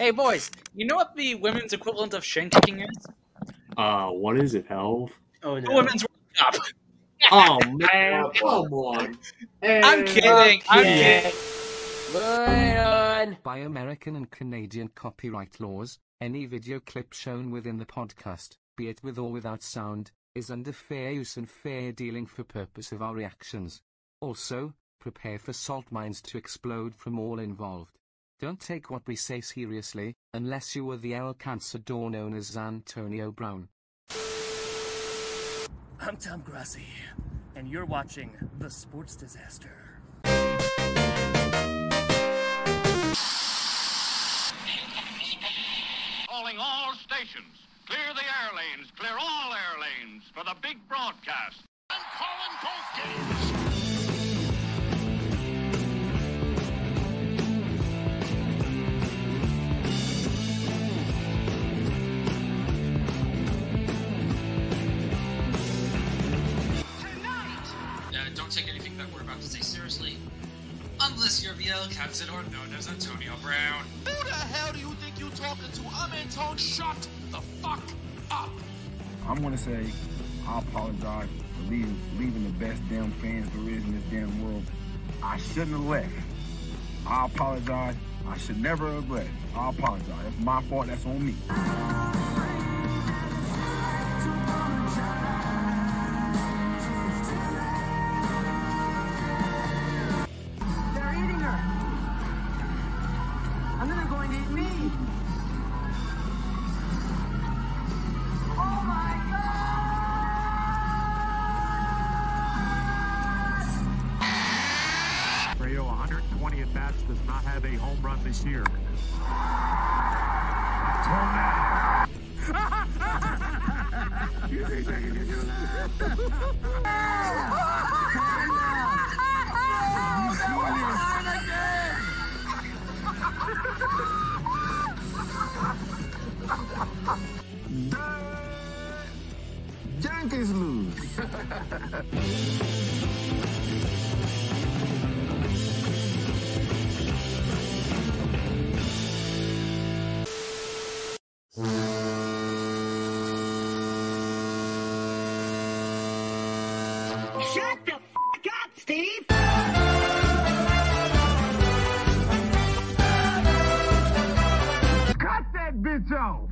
Hey, boys, you know what the women's equivalent of shin kicking is? Uh, what is it, Helv? Oh The no. women's World Cup. Oh man, come on. I'm kidding. I'm Yeah. kidding. Moving on. By American and Canadian copyright laws, any video clip shown within the podcast, be it with or without sound, is under fair use and fair dealing for purpose of our reactions. Also, prepare for salt mines to explode from all involved. Don't take what we say seriously, unless you are the El Cansador known as Antonio Brown. I'm Tom Grassi, and you're watching The Sports Disaster. Calling all stations. Clear the air lanes. Clear all air lanes for the big broadcast. I'm calling both games. Unless you're VL Cansador known as Antonio Brown. Who the hell do you think you're talking to? I'm Antone. Shut the fuck up. I'm gonna say I apologize for leaving, leaving the best damn fans there is in this damn world. I shouldn't have left. I apologize. I should never have left. I apologize. It's my fault. That's on me. This year. That bitch off.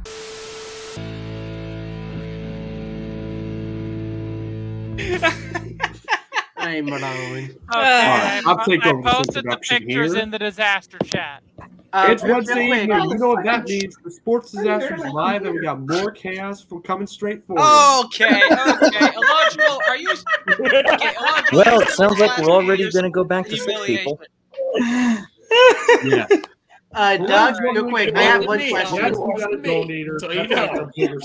I'm Malone. Alright, Okay, I'll take I over this posted the pictures here. in the disaster chat. Uh, it's real Wednesday quick, evening. You know what that means? The sports disaster is live, and we got more chaos from coming straight forward. Okay, okay. Illogical, are you. Okay, Illogical, Well, it sounds like we're already going to go back to sick humiliation? people. Yeah. Uh, Doug, real quick, I have one That's question. who got a donator. So you That's like know. a bigger.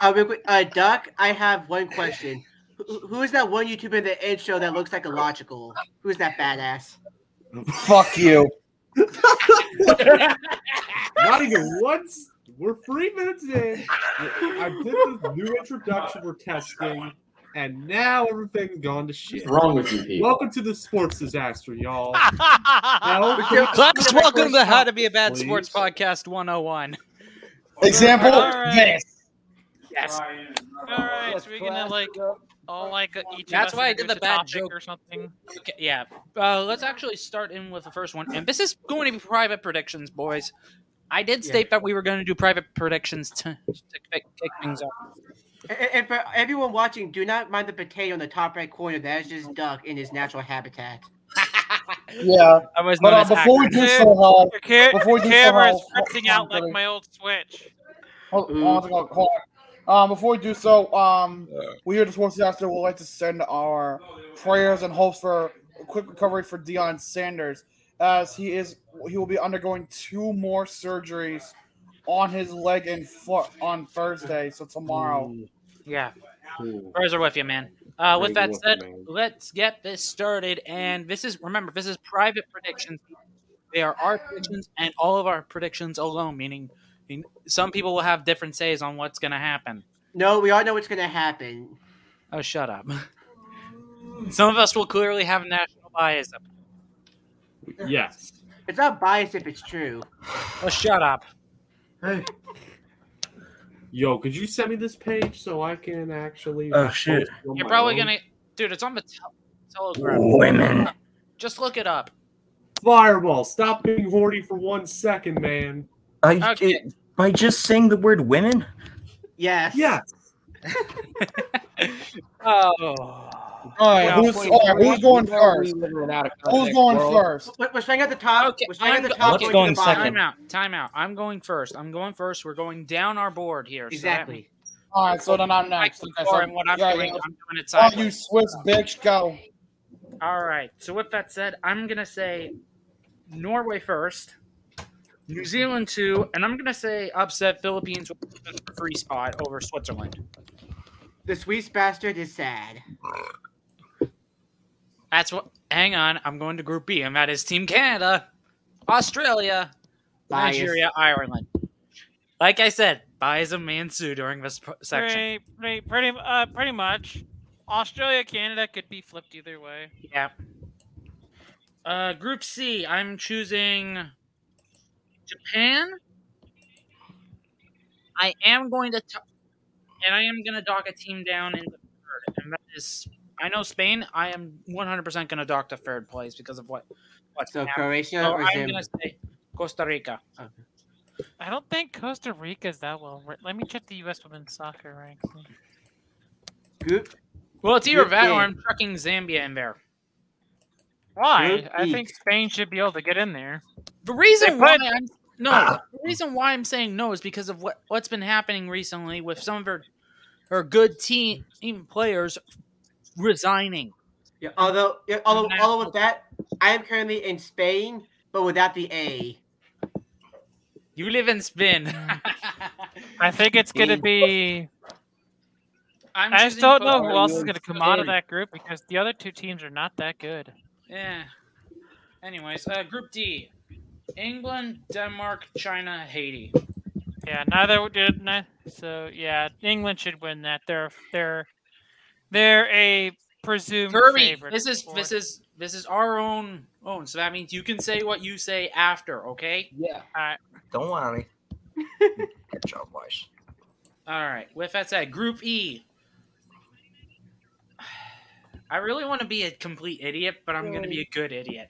Uh, real quick, uh, Doc, I have one question. Who, who is that one YouTuber in the Ed show that looks like a logical? Who's that badass? Fuck you. Not even once. We're three minutes in. I did the new introduction. We're testing, and now everything's gone to shit. What's wrong with you people? Welcome to the sports disaster, y'all. Class, welcome to How to Be a Bad Please. Sports Podcast 101. Example, All right. this. Yes. All right, so we're gonna like all like uh, each. of That's us why I did the bad joke. or something. Okay, yeah. Uh, let's actually start in with the first one. And this is going to be private predictions, boys. I did Yeah. state that we were going to do private predictions to, to kick, kick things off. And, and for everyone watching, do not mind the potato in the top right corner. That is just Duck in his natural habitat. Yeah. I was But known uh, as before we do so, uh, Your, ca- Before we your do so, camera is Hal, hold- fritzing hold out like my old Switch. Hold, hold hold hold on. Um, before we do so, um, we here at the Sports Disaster would like to send our prayers and hopes for a quick recovery for Deion Sanders, as he is he will be undergoing two more surgeries on his leg and foot on Thursday, so tomorrow. Yeah. Ooh. Prayers are with you, man. Uh, with that said, you, man. let's get this started. And this is remember, this is private predictions. They are our predictions and all of our predictions alone. Meaning, I mean, some people will have different says on what's going to happen. No, we all know what's gonna happen. Oh, shut up. Some of us will clearly have national bias. Yes. It's not biased if it's true. Oh, shut up. Yo, could you send me this page so I can actually? Oh, shit. You're probably own? gonna, dude. It's on the tel- telegram. Women. Just look it up. Fireball, stop being horny for one second, man. I, Okay. it- by just saying the word women? Yes. Yes. Oh. All right, who's, all right, who's going first? we live in an out of Who's going first? We're we're starting at the top. Okay, we're starting I'm at the top. Let's going go to in the second. Time out. Time out. I'm going first. I'm going first. We're going down our board here. so that Exactly. All right, so then I'm next. means- Okay, Or so, what I'm yeah, doing, yeah. I'm doing it Oh, sideways. you Swiss bitch, go. All right. So with that said, I'm gonna say Norway first, New Zealand two, and I'm gonna say upset Philippines with a free spot over Switzerland. The Swiss bastard is sad. That's what. Hang on. I'm going to Group B, and that is Team Canada, Australia, Bias. Nigeria, Ireland. Like I said, buys a Mansu during this section. Pretty, pretty, pretty, uh, pretty much. Australia, Canada could be flipped either way. Yeah. Uh, Group C, I'm choosing Japan. I am going to, t- and I am going to dock a team down in the third, and that is, I know Spain. I am 100% going to dock to third place because of what what's So happening. Croatia So or I'm Zim? going to say Costa Rica. I don't think Costa Rica is that well. Let me check the U.S. women's soccer ranks. Group. Well, it's either Group that or I'm trucking Zambia in there. Why? Group I think Spain should be able to get in there. The reason why I'm no, Ah. the reason why I'm saying no is because of what what's been happening recently with some of her her good team, team players resigning. Yeah, although, yeah, although, Now- although with that, I am currently in Spain, but without the A. You live in Spain. I think it's going to be. I'm I just don't know who else is going to come out of that group because the other two teams are not that good. Yeah. Anyways, uh, Group D: England, Denmark, China, Haiti. Yeah, neither did. So yeah, England should win that. They're they're they're a presumed Kirby, favorite. this is this is this is our own own. So that means you can say what you say after. Okay. Yeah. Alright. Don't worry. Good job, boys. All right. With that said, Group E. I really want to be a complete idiot, but I'm going to be a good idiot.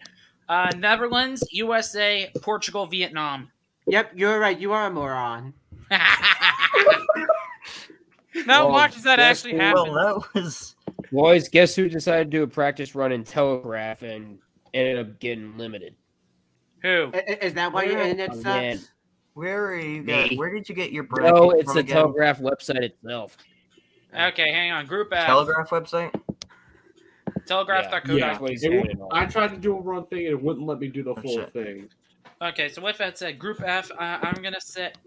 Uh, Netherlands, USA, Portugal, Vietnam. Yep, you're right. You are a moron. Now Well, watch does that actually happen. Well, that was. Boys, guess who decided to do a practice run in Telegraph and ended up getting limited? Who? I- I- Is that why your internet Oh, sucks? man. Where are you guys? Where did you get your bracket No, it's from the again? Telegraph website itself. Okay, hang on. Group F. Telegraph website? Telegraph.co. Yeah, That's what he's it saying wou- and all. I tried to do a run thing and it wouldn't let me do the full shit. thing. Okay, so with that said, Group F, uh, I'm going to set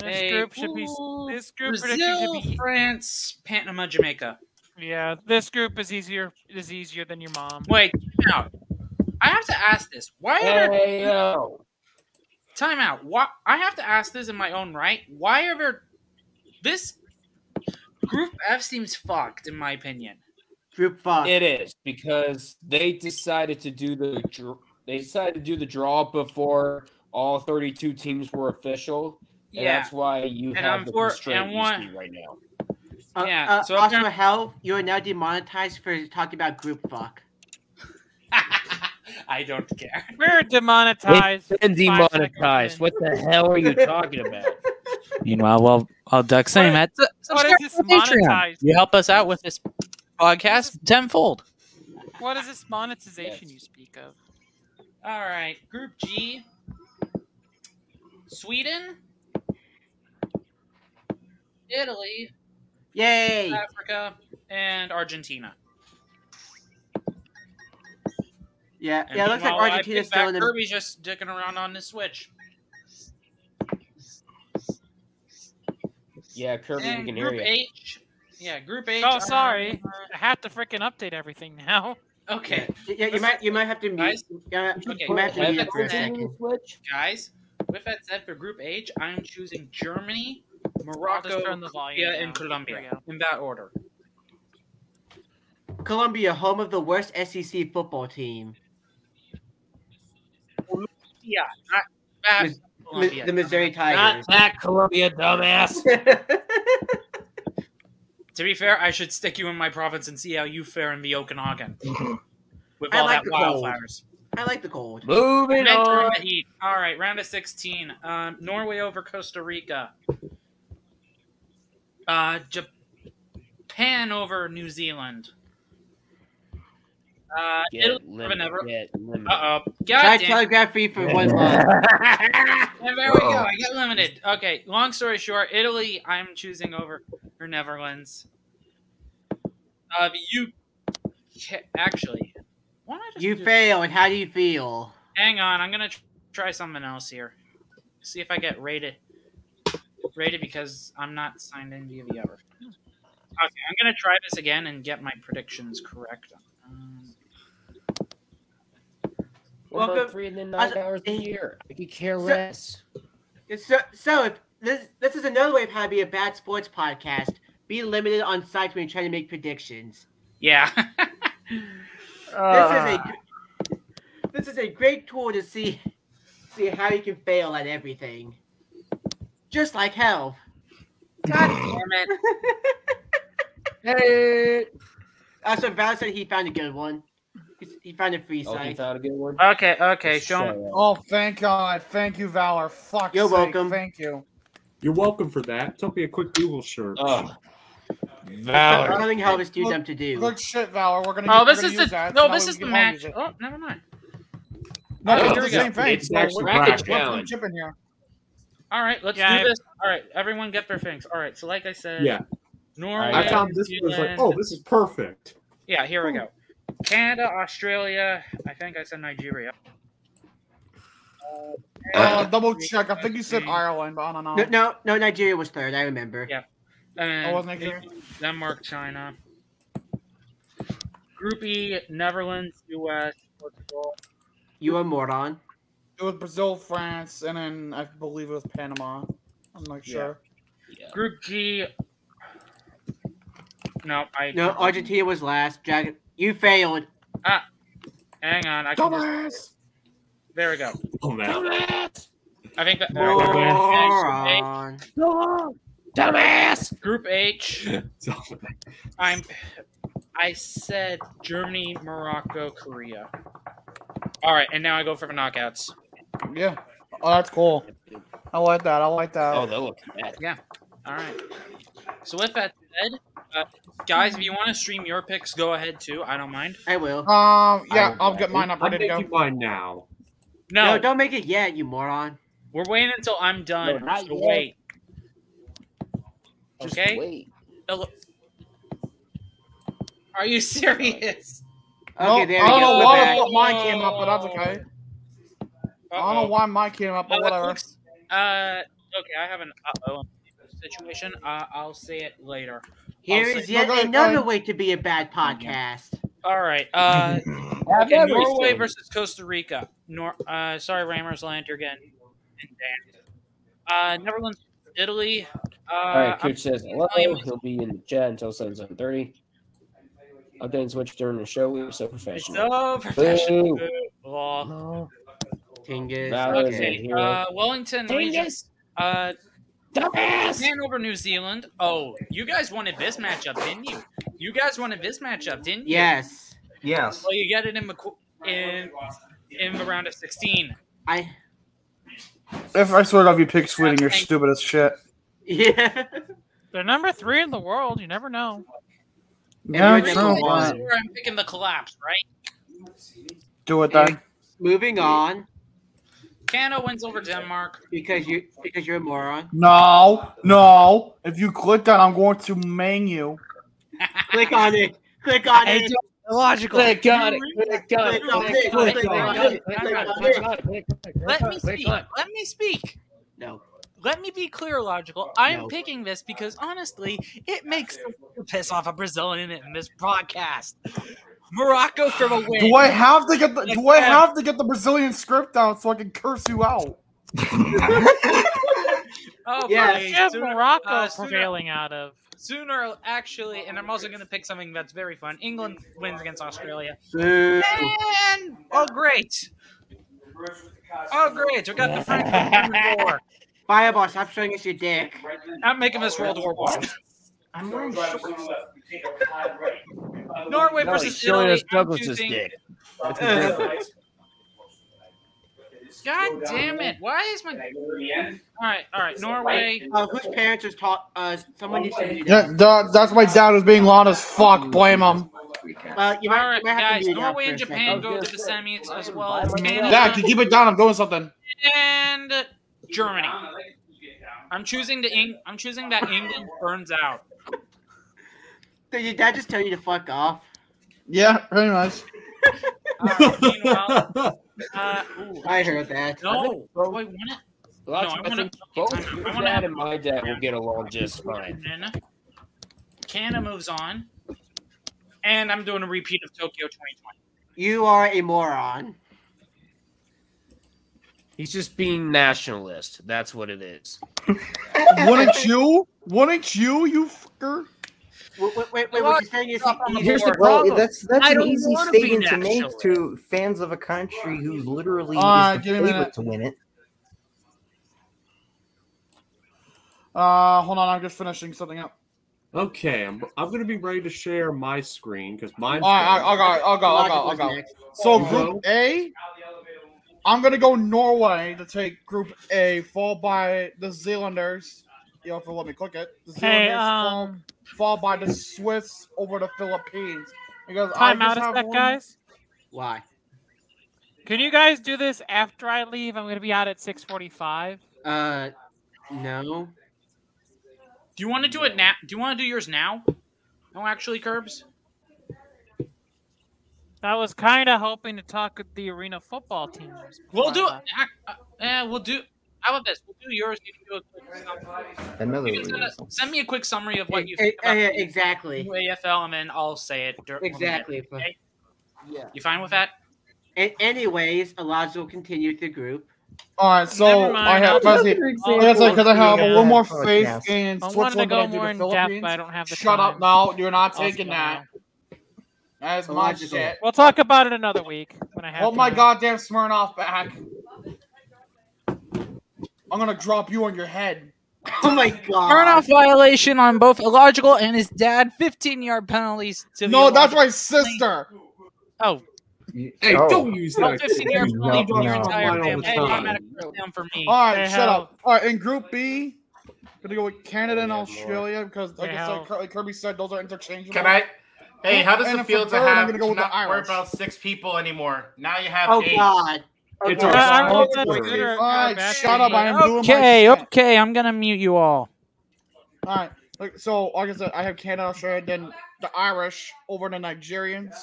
This a group should be. This group Brazil, should be. France, Panama, Jamaica. Yeah, this group is easier. Is easier than your mom. Wait, time out. I have to ask this. Why are there Hey, yo. time out? Why I have to ask this in my own right. Why are there this Group F seems fucked in my opinion. Group fuck. It is because they decided to do the dr- they decided to do the draw before all 32 teams were official. And Yeah. that's why you And have I'm the for- constraint and you one- see right now. Uh, Yeah, Uh, so also, apparent- how you are now demonetized for talking about group fuck. I don't care. We're demonetized. It's been demonetized. What the hell are you talking about? Meanwhile, well, I'll duck saying that. What is this monetized? You help us out with this podcast tenfold. What is this monetization you speak of? All right, Group G. Sweden, Italy, Yay! Africa, and Argentina. Yeah, And yeah. It looks like Argentina's picked still in the. Kirby's just dicking around on the Switch. Yeah, Kirby, we And can hear you. H. Yeah, Group H. Oh, um, sorry. I have to freaking update everything now. Okay, Yeah, you might you might have to mute. Guys? Yeah, Okay, you might have to with mute that for a said- second. guys. With that said, for Group H, I am choosing Germany, I'll Morocco, just turn the volume Colombia, and Colombia There we go. in that order. Colombia, home of the worst SEC football team. Yeah, not bad Mis- Columbia. the Missouri Not Tigers. that Columbia, dumbass. To be fair, I should stick you in my province and see how you fare in the Okanagan with I all like that the cold. wildfires. I like the cold. Moving on. the heat. All right, round of 16. Um, Norway over Costa Rica. Uh, Japan over New Zealand. Uh, Get Italy over Never. get limited. Uh oh. Try God damn. telegraph free for one month. And there we go. I get limited. Okay. Long story short, Italy. I'm choosing over or Netherlands. Uh, the you actually. Why don't just You do- fail, and how do you feel? Hang on. I'm gonna tr- try something else here. See if I get rated. Rated because I'm not signed in via the other. Okay, I'm gonna try this again and get my predictions correct. Um, Welcome- three and then I- nine hours a year? I could care So- less. So, so if this this is another way of how to be a bad sports podcast. Be limited on sites when you're trying to make predictions. yeah. This is a this is a great tool to see see how you can fail at everything. Just like hell. God damn it. Hey. Uh, so Val said he found a good one. He found a free Oh, he site. found a good one. Okay. Okay. Show me. Oh, thank God. Thank you, Valor. Fuck. You're sake, welcome. Thank you. You're welcome for that. Took me a quick Google search. Oh, Valor. Something hell is too Look- dumb to do. Good shit, Valor. We're gonna. Oh, we're this is the that, no. so This that is we the match. Oh, never mind. No, Oh, it's the same thing. It's that We're- bracket we're- we're challenge. here. All right, let's Yeah, do I- this. All right, everyone get their things. All right, so like I said, Yeah. Norway. I found this one was like, oh, this is perfect. Yeah, here we go. Canada, Australia. I think I said Nigeria. Uh, double check. I think you said Ireland, but I don't know. No, no, no. Nigeria was third. I remember. Yeah. And Oh, wasn't Nigeria? Denmark, China. Group E, Netherlands, U.S., Portugal. You a moron. It was Brazil, France, and then I believe it was Panama. I'm not Yeah. sure. Group G. No, I. No, Argentina was last. Dragon, you failed. Ah, hang on. I can just, there we go. Oh man. I think that. there we go. Moron. dumbass. Group H. I'm. I said Germany, Morocco, Korea. All right, and now I go for the knockouts. Yeah. Oh, that's cool. I like that. I like that. Oh, they look bad. Yeah. All right. So with that said, uh, guys, if you want to stream your picks, go ahead too. I don't mind. I will. Um, yeah, I- I'll get mine up I'm ready to go. making mine now. No, No, don't make it yet, you moron. we're waiting until I'm done. No, not so yet. wait. Just Okay. wait. Are you serious? Okay, No, there I we don't go. know We're why back. fuck mine came up, but that's okay. I don't know why mine came up, but Uh, whatever. Uh, okay, I have an uh-oh situation. Uh, I'll say it later. Here I'll is yet No, go ahead, go another way to be a bad podcast. All right. Uh, okay, everything. Norway versus Costa Rica. Nor- uh, sorry, Ramers Land, you're getting and Dan. Uh, Netherlands, Italy. Uh, All right, I'm- Coach says hello. He'll be in the chat until seven seven thirty. I'll then switch during the show. We were so professional. so professional. Boo. Law. No. Tingus. Valor Okay. Uh, Wellington. region- Uh, Dumbass. Japan over New Zealand. Oh, you guys wanted this matchup, didn't you? You guys wanted this matchup, didn't you? Yes. Yes. Well, you get it in the in in the round of sixteen. I. If I sort of you pick Sweden, you're stupid as shit. Yeah. They're number three in the world. You never know. Yeah, you're true, number but one. Where I'm picking the collapse, right? do it then. Moving on Canada wins over Denmark. because you because you're a moron. No, no. If you click that, I'm going to main you. Click on it. Click on it. Illogical. Click on it. Click on it. Let me speak. Let me speak. No. Let me be clear, logical. I'm No. picking this because honestly, it makes the piss off a Brazilian in this broadcast. Morocco for the win. Do I have to get the Do I have to get the Brazilian script down so I can curse you out? Oh, Yeah. buddy, Yeah, sooner- Morocco uh, sooner- prevailing out of. Sooner, actually, and I'm also going to pick something that's very fun. England wins against Australia. Boo. And oh, great! Oh, great! We got the French War. Fireball, stop showing us your dick. I'm making this World War One. I'm wearing shorts. Norway No, he's versus showing Italy. us I'm Douglas's dick. That's the difference. God damn it! Why is my? All right, all right. Norway. Uh, whose parents are taught? Uh, someone needs to Yeah, that. that's my dad who's being loud as fuck. Blame him. Uh, you might, All right, you might have guys. to Norway and Japan second. go to the semis as well as Canada Dad, can you keep it down? I'm doing something. and Germany. I'm choosing the Eng- I'm choosing that England burns out. Did your dad just tell you to fuck off? Yeah, pretty much. Meanwhile, uh, ooh, I heard that. no, do I want it? Well, No, I I wanna- think both your dad and my dad will get along just fine. And Canada moves on, and I'm doing a repeat of Tokyo 2020. You are a moron. He's just being nationalist. That's what it is. Wouldn't you? Wouldn't you, you fucker? Wait, wait, wait, wait what you're saying is he, he, Here's the Well, problem. That's that's I an don't easy wanna be statement to make nationalist. to fans of a country who's literally Uh, is give the favorite to win it. Uh, hold on, I'm just finishing something up. Okay, I'm, I'm going to be ready to share my screen because mine's. All right, I- I'll go, I'll go, I'll go, I'll go. So Group. A, I'm gonna go Norway to take Group A, followed by the Zealanders. You know, if you let me click it. The Hey, Zealanders, followed- um, followed by the Swiss over the Philippines. Because Time I out just a sec, one- guys. Why? Can you guys do this after I leave? I'm gonna be out at 6:45. Uh, no. Do you want to do it now? Do you want to do yours now? No, actually, Curbs. I was kind of hoping to talk with the arena football team. We'll do it. Uh, uh, yeah, we'll do. How about this? We'll do yours. You can do a quick. Another You can send, us- send me a quick summary of what you think about exactly. AFL, and then I'll say it. dur- when we get Exactly. it, okay? Yeah. You fine with that? And anyways, Elijah will continue with the group. All right, so Never mind, I have I'll firstly, just- because I have a little more Yeah. faith Podcast. in I wanted to Switzerland go than I do more the in depth, but I don't have the Shut time. up! No, you're not taking that. That's my shit. We'll talk about it another week when I have. Hold my time. goddamn Smirnoff back. I'm gonna drop you on your head. Oh my god! Turnoff violation on both illogical and his dad. 15 yard penalties. To the No, that's my sister. Oh. Hey, Oh. don't use that. 15 yard No, penalty for your no. entire Mine all family. the Hey, time. automatic down for me. All right, Hey, shut hell. up. All right, in Group B, gonna go with Canada and Australia because, like Hey, I hell. said, like Kirby said, those are interchangeable. Can I? Hey, how does And it feel to third, I'm gonna go with the not worry Irish. about six people anymore? Now you have Oh eight. god. It's I- our I don't know if sponsor. that's good or- All or right, bad shut up. I am but- doing Okay, my okay, I'm gonna mute you all. All right. Like, so, like I said, I have Canada, Australia, then the Irish over the Nigerians.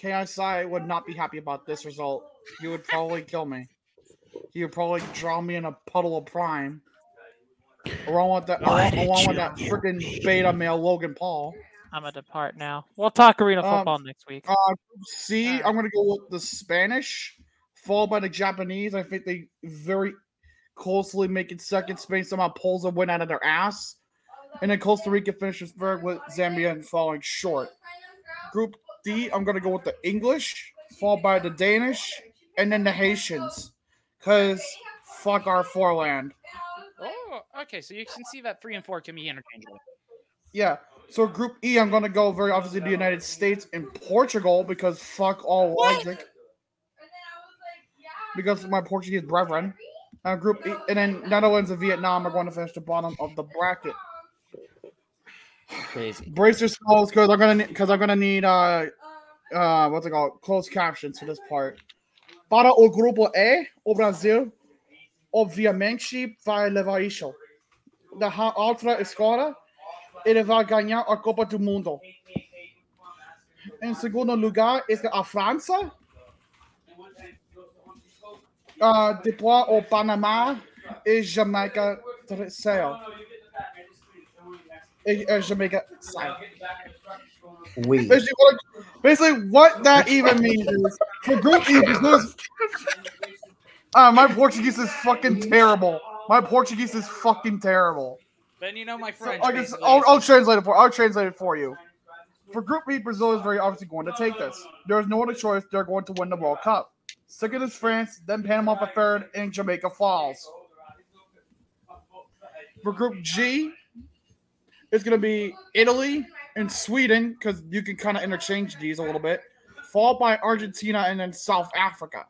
KSI would not be happy about this result. He would probably kill me. He would probably drown me in a puddle of prime. Along with that, Why along, along with that freaking beta male Logan Paul. I'm gonna depart now. We'll talk arena Um, football next week. Uh, group C, I'm gonna go with the Spanish, followed by the Japanese. I think they very closely make it second. Spain somehow pulls a win out of their ass, and then Costa Rica finishes third with Zambia and falling short. Group D, I'm gonna go with the English, followed by the Danish, and then the Haitians, cause fuck our foreland. Oh, okay. So you can see that three and four can be interchangeable. Yeah. So Group E, I'm gonna go very obviously the United States and Portugal because fuck all logic. Because my Portuguese brethren. Uh, group E, and then Netherlands and Vietnam are going to finish the bottom of the bracket. Crazy. Brace yourselves because I'm gonna because I'm gonna need uh uh what's it called closed captions for this part. Para o grupo E, o Brasil obviamente vai levar isso. Da ha- outra escola, ele vai ganhar a Copa do Mundo. Em segundo lugar, está a França. Uh, depois o Panamá e Jamaica terceiro. E, e Jamaica sai. Wait. Basically what, basically, what that even means is for Group E, because uh, my Portuguese is fucking terrible. My Portuguese is fucking terrible. Then you know my So French. I guess I'll, I'll translate it for I'll translate it for you. For Group B, Brazil is very obviously going to take this. There's no other choice. They're going to win the World Cup. Second is France, then Panama for third, and Jamaica Falls. For Group G, it's going to be Italy and Sweden because you can kind of interchange these a little bit, followed by Argentina and then South Africa.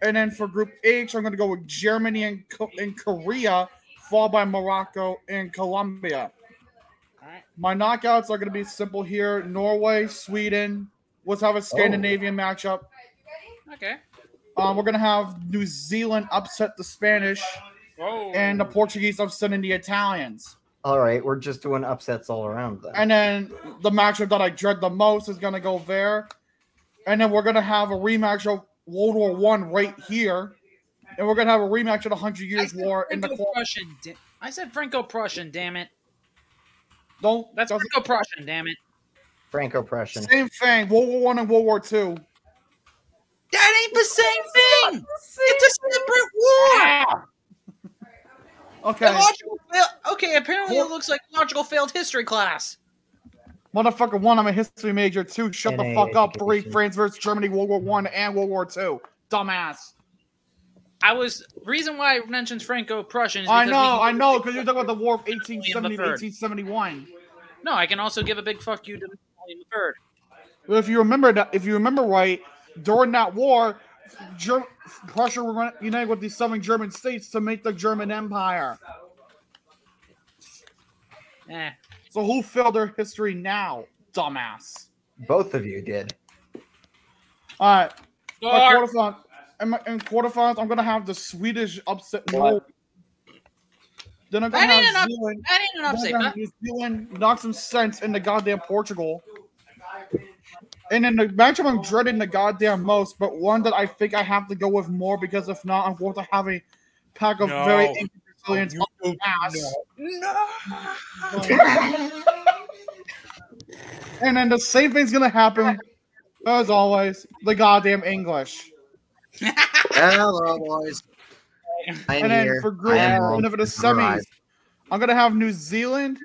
And then for Group H, I'm going to go with Germany and, Co- and Korea, followed by Morocco and Colombia. My knockouts are going to be simple here Norway, Sweden. Let's have a oh. Scandinavian matchup. Okay. Um, we're going to have New Zealand upset the Spanish Whoa. and the Portuguese upsetting the Italians. All right, we're just doing upsets all around then. And then the matchup that I dread the most is going to go there. And then we're going to have a rematch of World War One right here. And we're going to have a rematch of the Hundred Years War in the Franco-Prussian. da- I said Franco-Prussian. Damn it. Don't. That's Franco-Prussian. Damn it. Franco-Prussian. Same thing. World War One and World War Two. That ain't the same thing. It's a separate war. Ah. Okay. A logical fail- okay, apparently it looks like logical failed history class. Motherfucker, one, I'm a history major. Two, shut the NA fuck up. Three. France versus Germany, World War One and World War Two. Dumbass. I was reason why I mentioned Franco-Prussian. Is I know, we- I know, because you're talking about the War of 1870 to 1871. No, I can also give a big fuck you to William the Third. But if you remember that, if you remember right, during that war, Ger- Prussia were gonna with the southern German states to make the German Empire. Eh. So who failed their history now, dumbass? Both of you did. All right. My quarterfinals. In, in quarterfinals, I'm gonna have the Swedish upset Norway. Then I'm gonna That ain't have an up- Zealand. that ain't an upset, huh? New Zealand knock some sense into goddamn Portugal. And then the matchup I'm dreading the goddamn most, but one that I think I have to go with more because if not, I'm going to have a pack of No. very angry Brazilians on the ass. And then the same thing's gonna happen as always. The goddamn English. Hello, boys. I am and then here. for I group, am and then for the semis, memorized. I'm gonna have New Zealand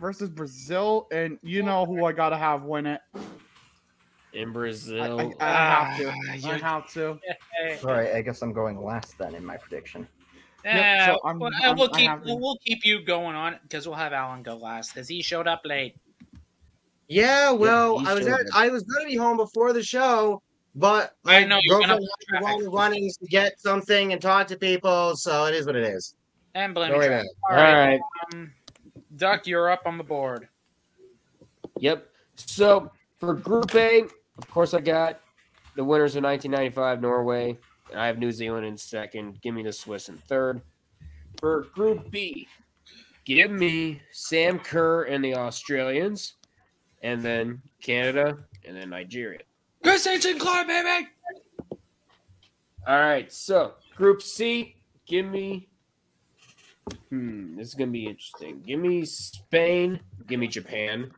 versus Brazil, and you know who I gotta have win it. In Brazil. I, I have to. Ah, I have to. All right, I guess I'm going last then in my prediction. Yeah, so I'm- well, I'm- we'll I keep to- we'll, we'll keep you going on because we'll have Alan go last because he showed up late. Yeah, well, he I was at. I was gonna be home before the show, but I know, you're gonna girlfriend run the runnings to get something and talk to people, so it is what it is. And blame Don't worry track. about it. All right, All right. Um, Duck, you're up on the board. Yep. So for Group A, of course, I got the winners of 1995, Norway. And I have New Zealand in second. Give me the Swiss in third. For Group B, give me Sam Kerr and the Australians, and then Canada, and then Nigeria. Christine Sinclair, baby. All right. So Group C, give me. Hmm, this is gonna be interesting. Give me Spain. Give me Japan,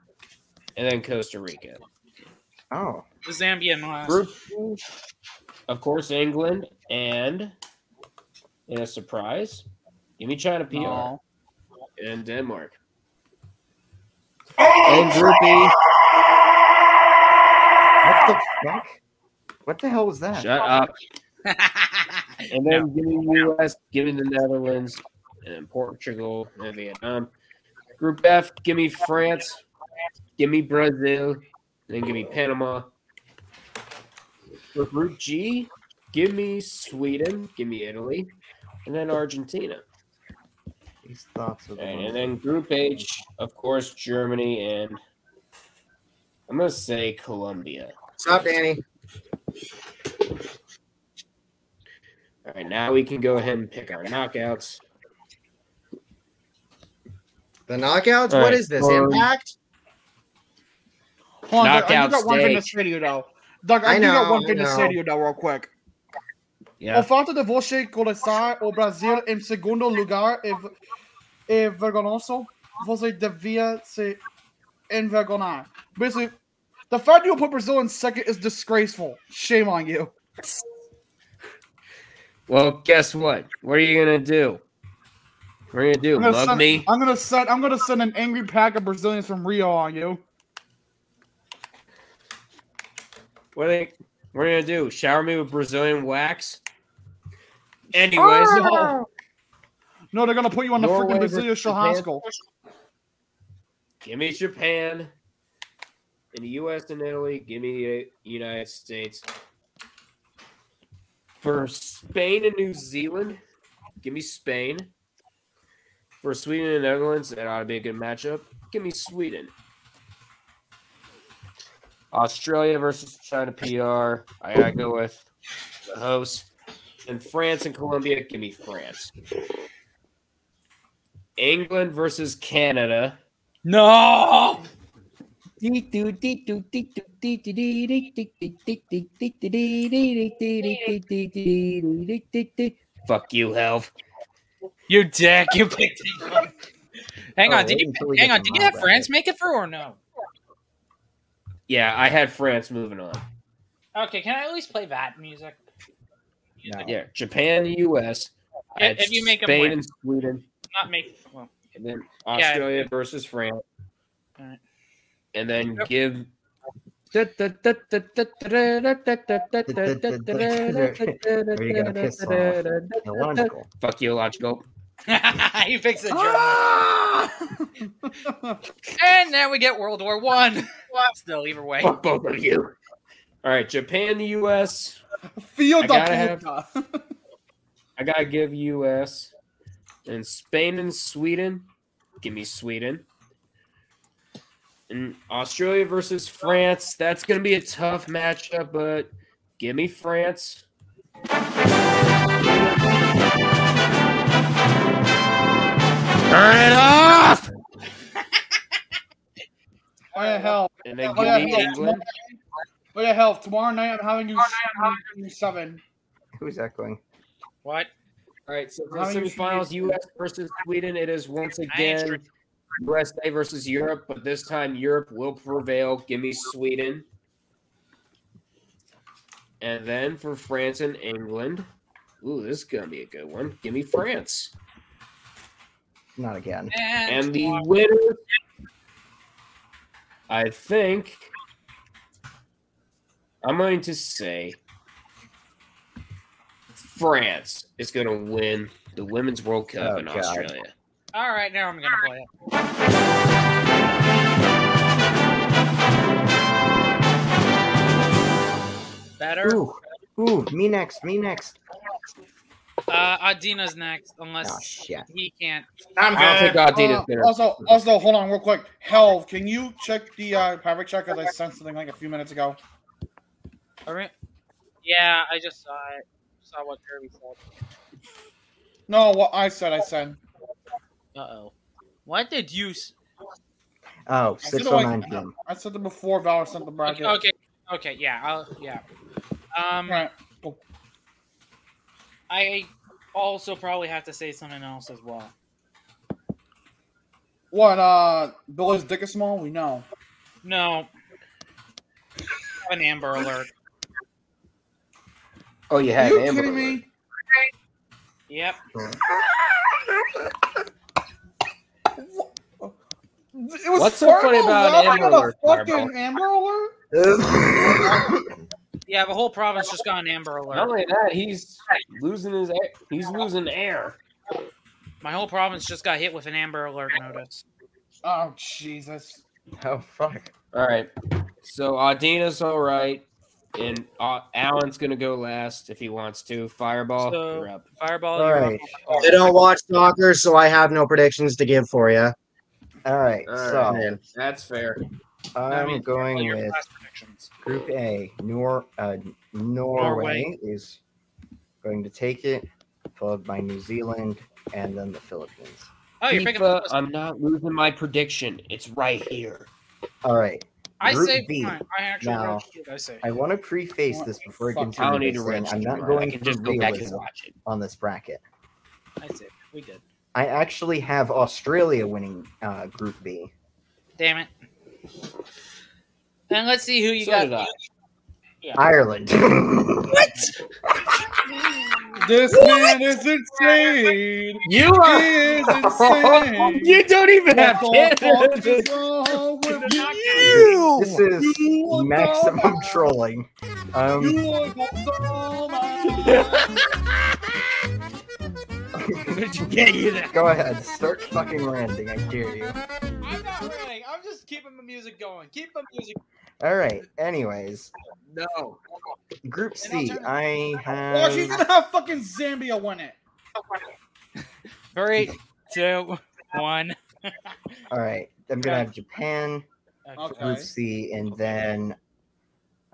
and then Costa Rica. Oh. The Zambian last. Group, of course, England and in a surprise, give me China PR No. and Denmark. And Group E, What the fuck? What the hell was that? shut up. and then give me US, giving the Netherlands, and then Portugal and Vietnam. Group F, give me France, give me Brazil, and then give me Panama. For Group G, give me Sweden, give me Italy, and then Argentina. These thoughts of And, and then Group H, of course, Germany and I'm gonna say Colombia. What's up, Danny? All right, now we can go ahead and pick our knockouts. The knockouts? All what right, is this? um, Impact? Hold on, Doug, I do got one thing to say to you though. Doug, I, I do got one thing to say to you though, real quick. Yeah. O fato de você começar o Brasil em segundo lugar é, é vergonhoso. Você devia se envergonhar. Basically, the fact you put Brazil in second is disgraceful. Shame on you. Well, guess what? What are you gonna do? What are you gonna do? I'm gonna, Mug send, me? I'm gonna send. I'm gonna send an angry pack of Brazilians from Rio on you. What are they? What are you gonna do? Shower me with Brazilian wax? Anyways, Oh! No, they're gonna put you on the freaking Brazilian Japan. Shahansko. give me Japan. In the U.S. and Italy, give me the United States. For Spain and New Zealand, give me Spain. For Sweden and Netherlands, that ought to be a good matchup. Give me Sweden. Australia versus China PR. I gotta go with the host. And France and Colombia, give me France. England versus Canada. No. Fuck you, Helv. Oh, you dick. You picked England. Hang Oh, on. Did you until hang on? Did you have bracket. France make it through or no? Yeah, I had France moving on. Okay. Can I at least play that music? Yeah, Japan, the U.S. I If- had if you make 'em Spain and Sweden, Not make. Well. and then Yeah. Australia versus France, Alright. and then Yep. give. Are you gonna piss off? Illogical. Fuck you, logical. he picks the German. and now we get World War One. Still, either way. Fuck both of you. All right, Japan, the U.S. Feel I the gotta have. puta. I gotta give U.S. and Spain and Sweden. Give me Sweden. And Australia versus France. That's gonna be a tough matchup, but give me France. Turn it off. what the hell. And then Oh give me hell. England. Oh yeah, hell. Tomorrow night I'm having you you seven. Who's echoing? What? All right, so for the you semifinals, U.S. versus Sweden, it is once again strict. USA versus Europe, but this time Europe will prevail. Give me Sweden. And then for France and England, ooh, this is gonna be a good one. Give me France. Not again. And the winner, I think, I'm going to say France is going to win the Women's World Cup Oh, in God. Australia. All right, now I'm gonna play it. Better. Ooh, ooh, me next, me next. Uh, Adina's next, unless Oh, shit. he can't. I'm I don't think Adina's Uh, gonna. also, also, hold on real quick. Hell, can you check the uh, private check? Because I sent something like a few minutes ago. All right. Yeah, I just saw it. Saw what Kirby said. No, what I said, I said. Uh oh. What did you? s- Oh, I said, 609 like, p.m. I said it before Valor sent the bracket. Okay, okay, okay, yeah, I'll, yeah. Um, Right. I also probably have to say something else as well. What? Uh, Billy's dick is small. We know. No. An Amber Alert. Oh, you Are had you Amber kidding Alert. me? Yep. It was What's so Fireball funny about laughing Amber Alert, Fucking Amber Alert. Yeah, the whole province just got an Amber Alert. Not only that, he's losing his. air- He's losing air. My whole province just got hit with an Amber Alert notice. Oh Jesus. Oh, fuck. All right. So Adina's all right, and uh, Alan's gonna go last if he wants to. Fireball, So, you're up. Fireball, All you're right. up. I don't watch soccer, so I have no predictions to give for you. All right, All so right, that's fair. I'm mean, going your with. Group A. Nor uh, Norway, Norway. is going to take it, followed by New Zealand, and then the Philippines. Oh, you're picking. FIFA, I'm not losing my prediction. It's right here. All right. I Group say B. fine. I actually Now, wrote. I say. I want to preface this before I continue. I don't by need to saying register. I'm not I going can for just go back and watch it. on this bracket. I say we did. I actually have Australia winning uh, Group B. Damn it. And let's see who you So got. Yeah. Ireland. What? This man is insane. You are. He is insane. you don't even have What the fuck Canada. is wrong with You! This is maximum trolling. Um, get you there. go ahead, start fucking ranting. I dare you. I'm not ranting. I'm just keeping the music going. Keep the music. All right. Anyways, No. Group C. I Watch, he's have. gonna have fucking Zambia win it. Three, two, one. All right. I'm gonna have Japan for Okay. Group C, and then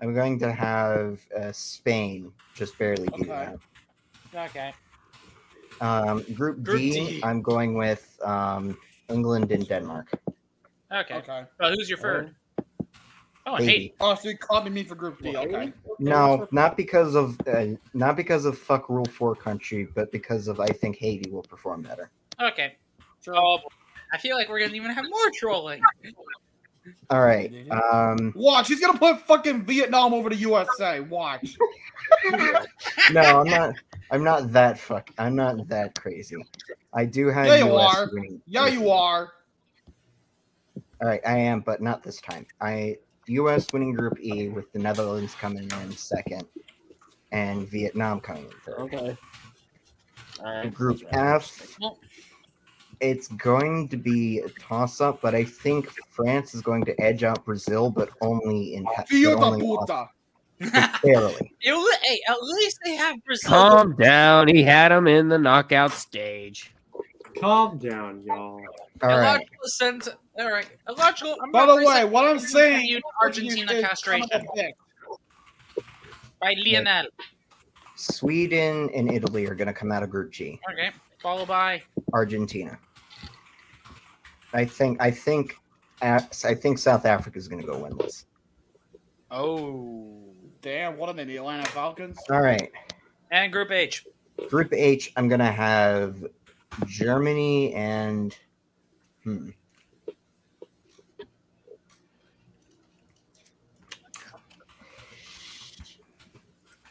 I'm going to have uh, Spain just barely beat Okay. that. Okay. Um, group, Group D, D. am going with um, England and Denmark. Okay. Okay. Well, who's your third? Oh, Haiti. Haiti. Oh, so you copied me for Group D. Okay. No, not because of uh, not because of fuck rule four country, but because of I think Haiti will perform better. Okay. Oh, I feel like we're gonna even have more trolling. All right. Um, Watch, he's gonna put fucking Vietnam over the USA. Watch. no, I'm not. I'm not that fuck. I'm not that crazy. I do have. Yeah, you US are. winning- Yeah, you are. All right, I am, but not this time. I U.S. winning Group E with the Netherlands coming in second, and Vietnam coming in third. Okay. All right. Group F, it's going to be a toss-up, but I think France is going to edge out Brazil, but only in but Filho da only puta. barely. It hey, at least they have Brazil. Calm down. He had him in the knockout stage. Calm down, y'all. All right. Sense, all right. Illogical. I'm By the way, what I'm saying, you Argentina is castration son of a bitch. by Lionel. Sweden and Italy are going to come out of Group G. Okay. Followed by Argentina. I think. I think. I think South Africa is going to go win this. oh, Damn, what are they? The Atlanta Falcons? All right. and Group H. Group H, I'm gonna have Germany and hmm.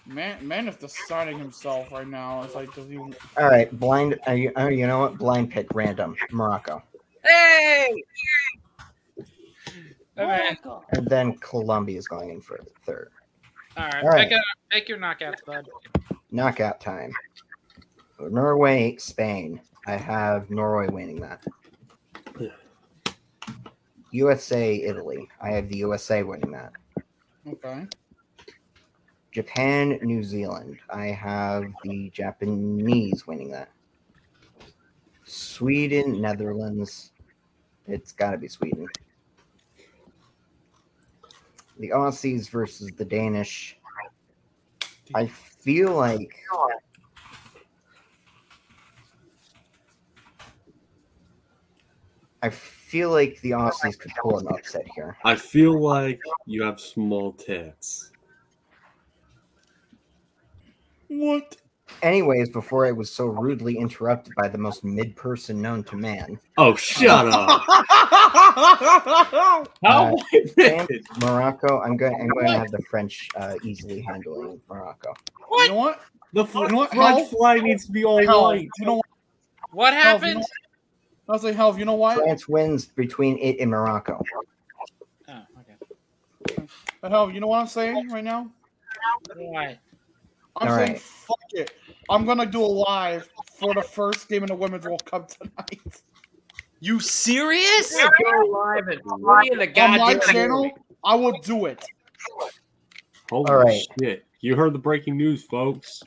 Man, man is deciding himself right now. It's like, does he? All right, blind. Uh, you, oh, you know what? Blind pick, random. Morocco, Hey. Okay. and then Colombia is going in for the third. All right. All right. Pick, a, pick your knockouts, bud. Knockout time. Norway, Spain. I have Norway winning that. USA, Italy. I have the USA winning that. Okay. Japan, New Zealand. I have the Japanese winning that. Sweden, Netherlands. It's got to be Sweden. The Aussies versus the Danish. I feel like I feel like the Aussies could pull an upset here. I feel like you have small tits. What? Anyways, before I was so rudely interrupted by the most mid person known to man. Oh, shut up. How? Uh, France, Morocco. I'm going. I'm going to have the French uh, easily handling Morocco. You know what? The fl- You know what? French Hell- flag needs to be all Hell, white. You know what? What Hell, you happened? know- I was like, hell, you know what? France wins between it and Morocco. Oh, okay. The hell, you know what I'm saying right now? Why? I'm All saying, right. fuck it. I'm gonna do a live for the first game in the Women's World Cup tonight. You serious? Go live and me and the On my channel, I will do it. Holy All right. shit. You heard the breaking news, folks.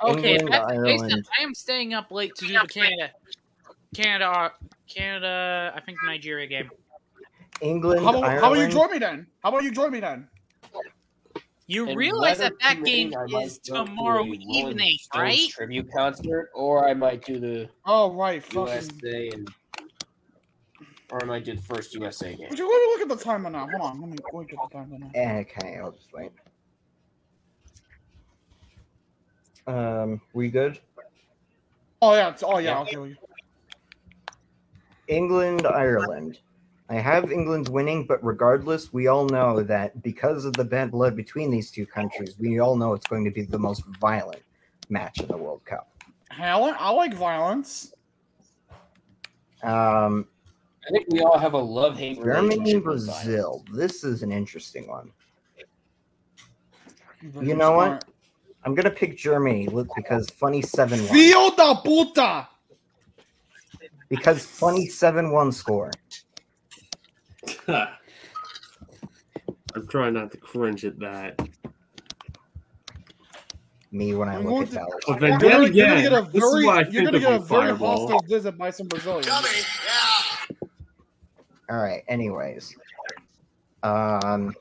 Okay, England, that's the case. I am staying up late to do the Canada, Canada, Canada. I think Nigeria game. England, How about, Ireland. how about you join me then? How about you join me then? You And realize that that game permitting, I might is go to tomorrow evening, right? Tribute concert, or I might do the Oh right. USA and, or I might do the first USA game. Would you let me look at the timer now? Hold on, let me look at the timer now. Okay, I'll just wait. Um, we good? Oh yeah, it's, oh yeah, okay. England, Ireland. I have England winning, but regardless, we all know that because of the bad blood between these two countries, we all know it's going to be the most violent match in the World Cup. Hell, I like violence. Um, I think we all have a love hate Germany, relationship with violence. Brazil. This is an interesting one. Very You know what? I'm gonna pick Germany look, because funny seven one. Fio da puta. Because funny seven one score. I'm trying not to cringe at that. Me when I I'm look going at to- But then You're gonna, you're gonna get a very, you're gonna get a very hostile visit by some Brazilians. All right. Anyways, um,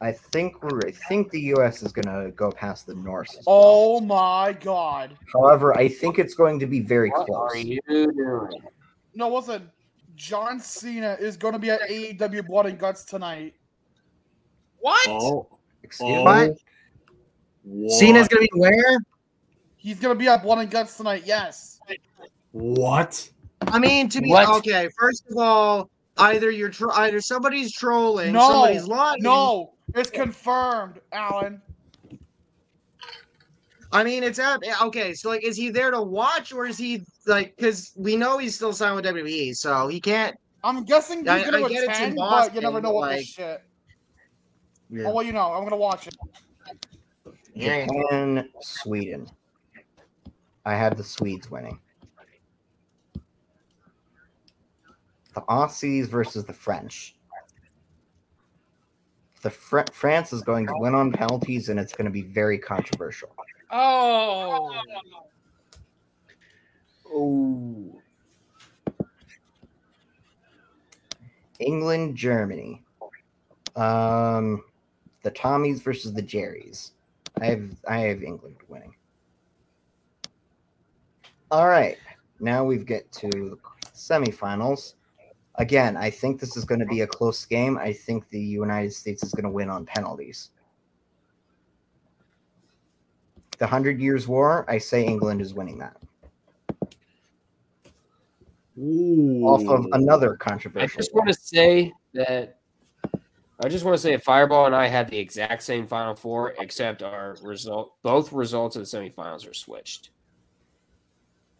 I think we're. I think the U.S. is gonna go past the Norse. well. Oh my god. However, I think it's going to be very What close. are you doing? No, listen. John Cena is going to be at AEW Blood and Guts tonight. What? Oh, Excuse oh, me. what? Cena's gonna be where? He's going to be at Blood and Guts tonight. Yes. What? I mean, to be What? okay. First of all, either you're tro- either somebody's trolling, No. somebody's lying. No, it's confirmed, Alan. I mean, it's at eh, okay. So like, is he there to watch, or is he like? Because we know he's still signed with WWE, so he can't. I'm guessing he's I- going I to get it's in attend, but you never know what but, this shit. Yeah. Oh, well, you know, I'm going to watch it. Yeah. Japan, Sweden. I have the Swedes winning. The Aussies versus the French. The Fr- France is going to win on penalties, and it's going to be very controversial. Oh. Oh, England, Germany. Um, the Tommies versus the Jerrys. I have I have England winning. All right, now we've get to the semifinals. Again, I think this is going to be a close game. I think the United States is going to win on penalties. The Hundred Years' War. I say England is winning that. Ooh. Off of another I just want to say that I just want to say that Fireball and I had the exact same Final Four, except our result, both results of the semifinals are switched.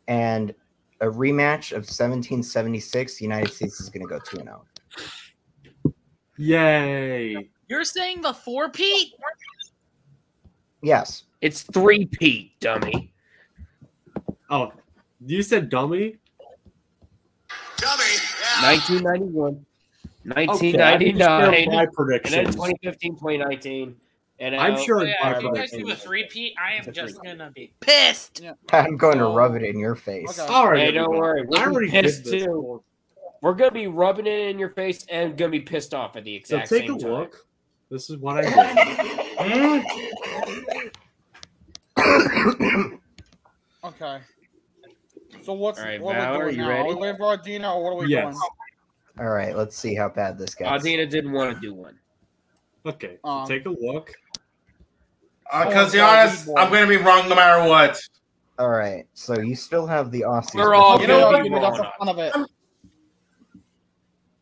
and a rematch of 1776, the United States is going to go 2 0. Yay! You're saying the four Pete? Yes. It's three Pete, dummy. Oh, you said dummy? 1991, Okay, 1999, I'm my and then predictions. 2015, 2019. And I'm uh, sure Oh, yeah, my if you guys do a predictions. three Pete, I am It's just gonna be pissed. I'm going to rub it in your face. Okay. All right, Hey, don't everybody. worry. I We're already pissed this. too. We're gonna be rubbing it in your face and gonna be pissed off at the So exact take same a time. look. This is what I Okay. So what's All right, what Val, are are we doing you now? ready? Are we waiting for Adina or what are we Yes. doing? All right, let's see how bad this gets. Adina didn't want to do one. did. Okay, so Um, take a look. Because to be honest, I'm going to be wrong no matter what. All right, so you still have the Aussies. We're all You know know what? what? That's the fun of it.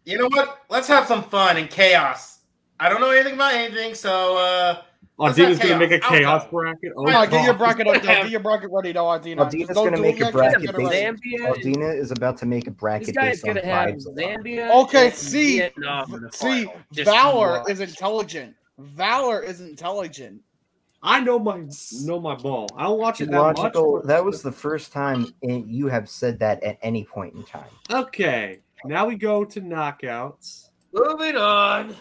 You know what? Let's have some fun and chaos. I don't know anything about anything, so uh, Oh, let's going to make a I'll chaos go. bracket. Oh, Come on, get your bracket up there. Get your bracket ready, though, Adina. Aldina's Don't going to make a bracket just based. ready. Zambia. Aldina is about to make a This bracket guy's based on gonna have vibes. Zambia. Okay, see, Vietnam See, Valor watch. is intelligent. Valor is intelligent. I know my know my ball. I don't watch it that much. Logical. but- That was the first time in, you have said that at any point in time. Okay, now we go to knockouts. Moving on.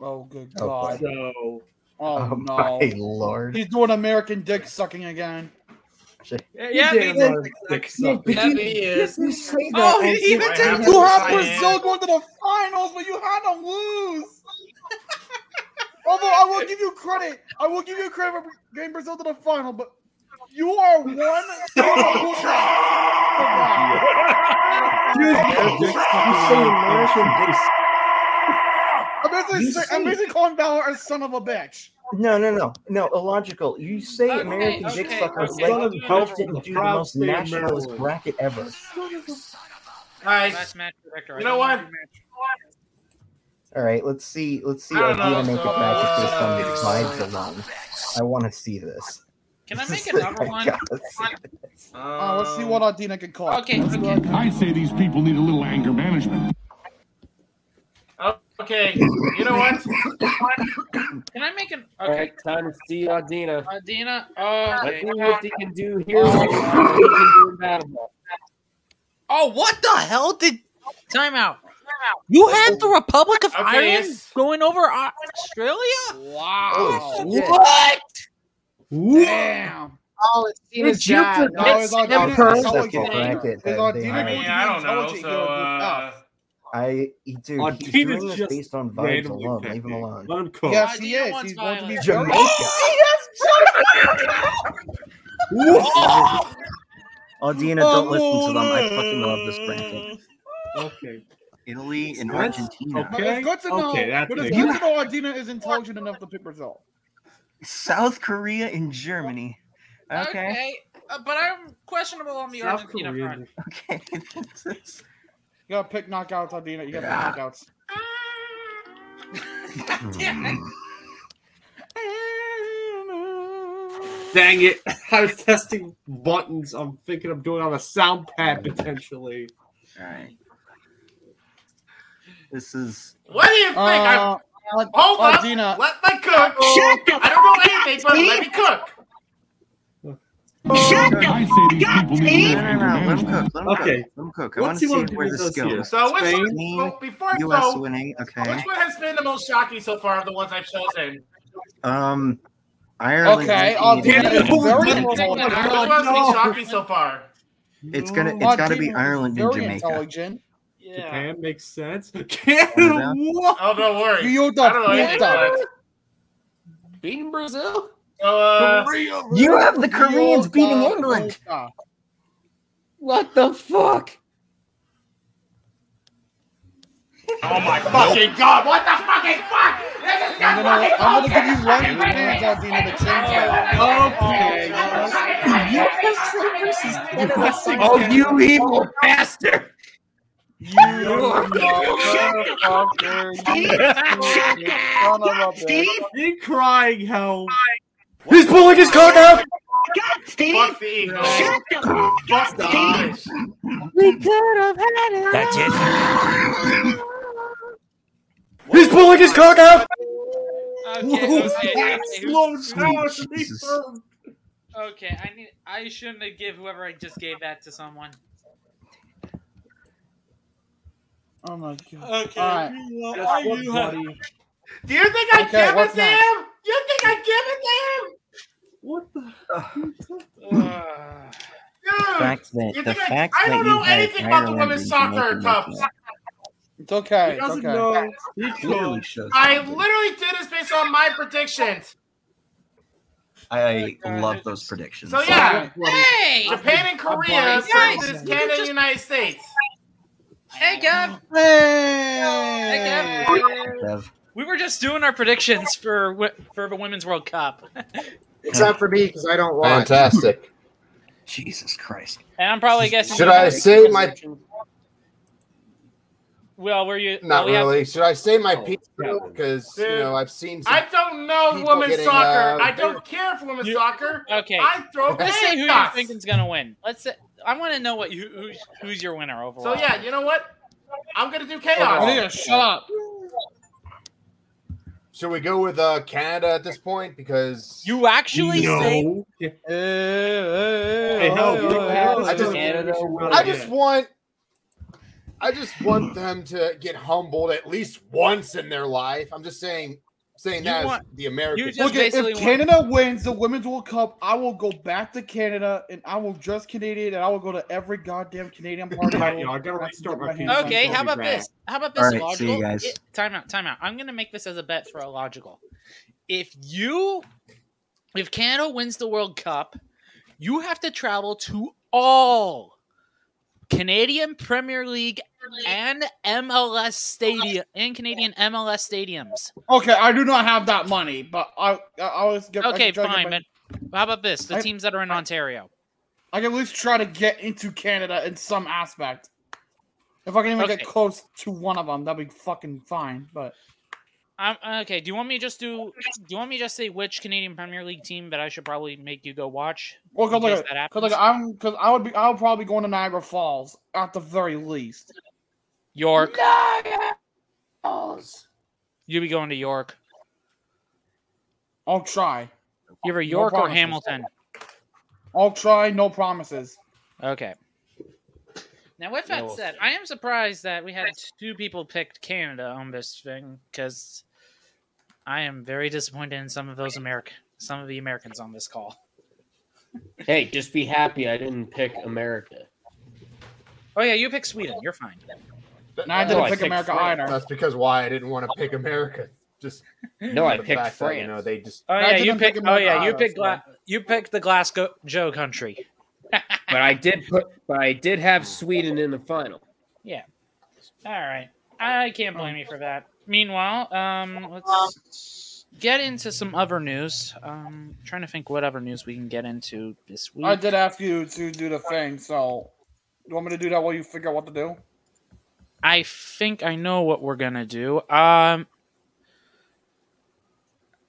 Oh, good God. So Oh, Oh, no. my lord! He's doing American dick sucking again. Yeah, you he damn did. right, dick sucker. Yeah, he is. You say Oh, he as even if- did You have Brazil am. going to the finals, but you had them lose. Although I will give you credit, I will give you credit for getting Brazil to the final, but you are one. You say American dick I'm basically, say- I'm basically calling Valor a son of a bitch. No, no, no, no. Illogical. You say Okay, American dick okay, suckers okay. like you helped From the do the most state nationalist Maryland. bracket ever. All right. Last match director. You know what? All right, let's see. Let's see I don't Adina know, make a so, bracket based on uh, vibes alone. I want to see this. Can I make another one? gotta see this. Uh, let's see what Adina can call. Okay, Let's. I say these people need a little anger management. Okay, you know what? Can I make an okay? right, time to see Adina. Adina. Oh, Let's okay. see what he can do here. What he can do in battle. Oh, what the hell did Time out. you had the Republic of Okay, Ireland yes. going over Australia? Wow. What? Damn. Oh, it's Tina's Did you dad. forget No, it's Adina Sam intelligent. Separate bracket Is that Adina they I going mean, to be I don't know. intelligent So, here or uh, not? I, he- dude, Oh, he's Tina's doing this just based on vibes alone. picking. Leave him alone. Let him cook. Yes, Adina he is. wants He's going to be violence. Jamaica. Oh, Dina, don't listen to them. I fucking love this bracket. Okay. Italy and That's- Argentina. But it's good to know. Okay, that but it's good to know Adina is intelligent enough to pick Brazil. South Korea and Germany. Okay. Okay, uh, but I'm questionable on the South Argentina Korea. front. Okay. You gotta pick knockouts, Adina. You gotta pick knockouts. Dang it! I was testing buttons. I'm thinking of doing on a sound pad potentially. All right. This is. What do you think? I, Uh, Ad- hold up. Adina. Let me cook. I don't know anything, but let me cook. I say these people need a No, no, no. Let him management. cook. Let him Okay. cook. Let him cook. I Let's want to see see where Adina this does here. goes. So which Spain, one, Spain, well, before I U.S. go, winning. Okay. which one has been the most shocking so far of the ones I've chosen? Um, Ireland. Okay, and Adina Canada. is very Which intelligent. one's been shocking so far? It's gonna. It's got to be Ireland and very Jamaica. intelligent. Yeah. Japan makes sense. Canada. Canada, what? Oh, don't worry. You I don't know anything about it. Beating Brazil? So, uh, You have the Koreans beating England. What the fuck? oh my fucking god! What the fucking fuck? This is I'm gonna, fucking I'm gonna give you cooking. one chance, Adina, to change that. Okay. Oh, you evil bastard! You motherfucker! You son of a bitch. He crying help. He's pulling his cock out. God, Steve! Fuck the Eagles. Shut the Fuck the Irish. We could have had it. That's it. He's pulling his cock out. Okay, okay, okay. Slow who's- down to be Jesus. firm. Okay, I need. I shouldn't have give whoever I just gave that to someone. Oh my god. Okay. Alright. Guess what, buddy? Do you think I Okay, give it what's to next? him? You think I give it to him? What the? Uh, Dude, fact that you the think fact I, I don't know anything about the women's soccer Jamaica cups. It's okay. He doesn't okay. know. He Clearly knows. shows. I literally did this based on my predictions. I love those predictions. So yeah, hey, Japan and Korea Guys, versus you Canada and just- United States. hey, Gav. Hey! Hey, Gav. Kev. We were just doing our predictions for for the Women's World Cup, Except for me, because I don't watch. Fantastic. Jesus Christ. and I'm probably guessing. Should I say my? Well, were you? Not well, we have- really. Should I say my piece? Because you know I've seen. Some, I don't know women's getting, soccer. uh, I don't care for women's You- soccer. Okay. I throw Let's say who you chaos. think is gonna win. Let's say I want to know what you who's, who's your winner overall. So yeah, you know what? I'm gonna do chaos. need to shut up. Should we go with uh, Canada at this point? Because you actually say No. Hey, hey, Hey, help. hey, hey, I just- Canada I just want. I just want them to get humbled at least once in their life. I'm just saying, saying You that want- as the American. you just Look, basically if want- Canada wins the Women's World Cup, I will go back to Canada and I will dress Canadian and I will go to every goddamn Canadian party. Right, I gotta restart my hands Okay, how about rad. this? How about this All right, see logical? you guys. It- time out, time out. I'm gonna make this as a bet for a logical. If you, if Canada wins the World Cup, you have to travel to all Canadian Premier League and MLS stadium and Canadian MLS stadiums. Okay, I do not have that money, but I I always get. Okay, can try get fine, my- How about this? The I- teams that are in Ontario. I can at least try to get into Canada in some aspect. If I can even Okay. get close to one of them, that'd be fucking fine. But Um, okay. Do you want me to just do? Do you want me just say which Canadian Premier League team that I should probably make you go watch? Well, because like, that 'cause, like? I'm, because I would be, I would probably be going to Niagara Falls at the very least. York. You be going to York. I'll try. You ever No York or. Hamilton? I'll try. No promises. Okay. Now, with that Yeah, said, I am surprised that we had two people picked Canada on this thing because I am very disappointed in some of those American, some of the Americans on this call. Hey, just be happy I didn't pick America. Oh yeah, you picked Sweden. You're fine. No, I didn't pick America either. That's because why I didn't want to pick America. Just No, I picked fact that, you know, they just. Oh yeah, you didn't pick picked. Oh yeah, you either, picked. Gla- you picked the Glasgow Joe country. But I did put but I did have Sweden in the final. Yeah. All right. I can't blame you for that. Meanwhile, um, let's get into some other news. Um, trying to think what other news we can get into this week. I did ask you to do the thing, so you want me to do that while you figure out what to do? I think I know what we're gonna do. Um.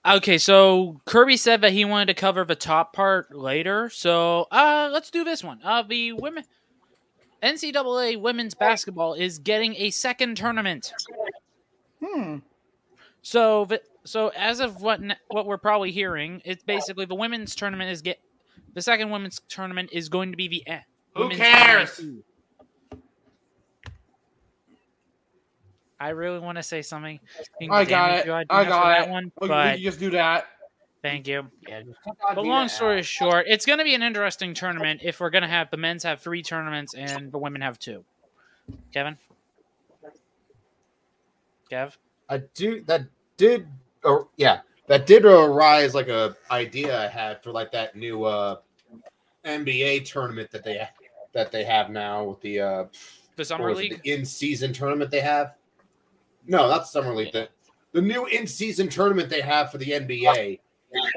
Okay, so Kirby said that he wanted to cover the top part later, so uh, let's do this one. Uh, the women NCAA women's basketball is getting a second tournament. Hmm. So, the, so as of what what we're probably hearing, it's basically the women's tournament is get the second women's tournament is going to be the eh, Who cares? NIT. I really want to say something. I got it. too. do I got that it. one, We- we but can just do that. thank you. Yeah, But long story short, it's going to be an interesting tournament if we're going to have the men's have three tournaments and the women have two. Kevin, Kev, I do that did or yeah that did arise like a idea I had for like that new uh NBA tournament that they that they have now with the uh the summer what was it, league. the in season tournament they have. No, that's summer league. The, the new in season tournament they have for the NBA.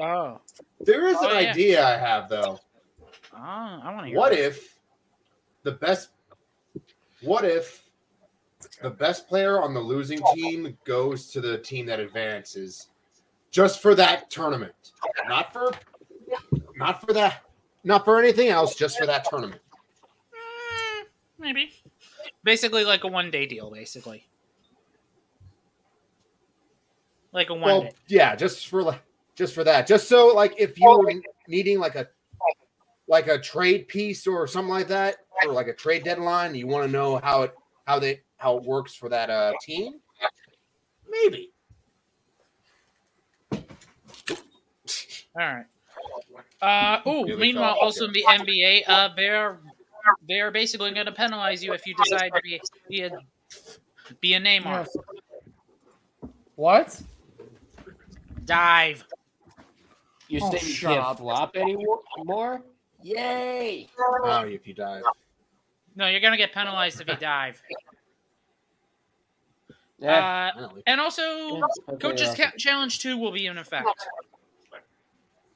Oh. oh, There is Oh, an yeah. idea I have though. oh I want to hear. What this. if the best? What if the best player on the losing team goes to the team that advances, just for that tournament, not for, not for that, not for anything else, just for that tournament. Mm, maybe. Basically, like a one day deal, basically. Like a one Well, day. yeah, just for like, just for that, just so like if you were needing like a, like a trade piece or something like that, or like a trade deadline, you want to know how it, how they, how it works for that uh team. Maybe. All right. Uh, oh, meanwhile, fell. also in the NBA, uh, they're they're basically going to penalize you if you decide to be be a be a Neymar. What? Dive. You Oh, say you shut can't up. flop anymore? Yay! Oh, if you die. No, you're going to get penalized if you dive. Yeah. Uh, and also, okay, Coaches yeah. Ca- Challenge 2 will be in effect.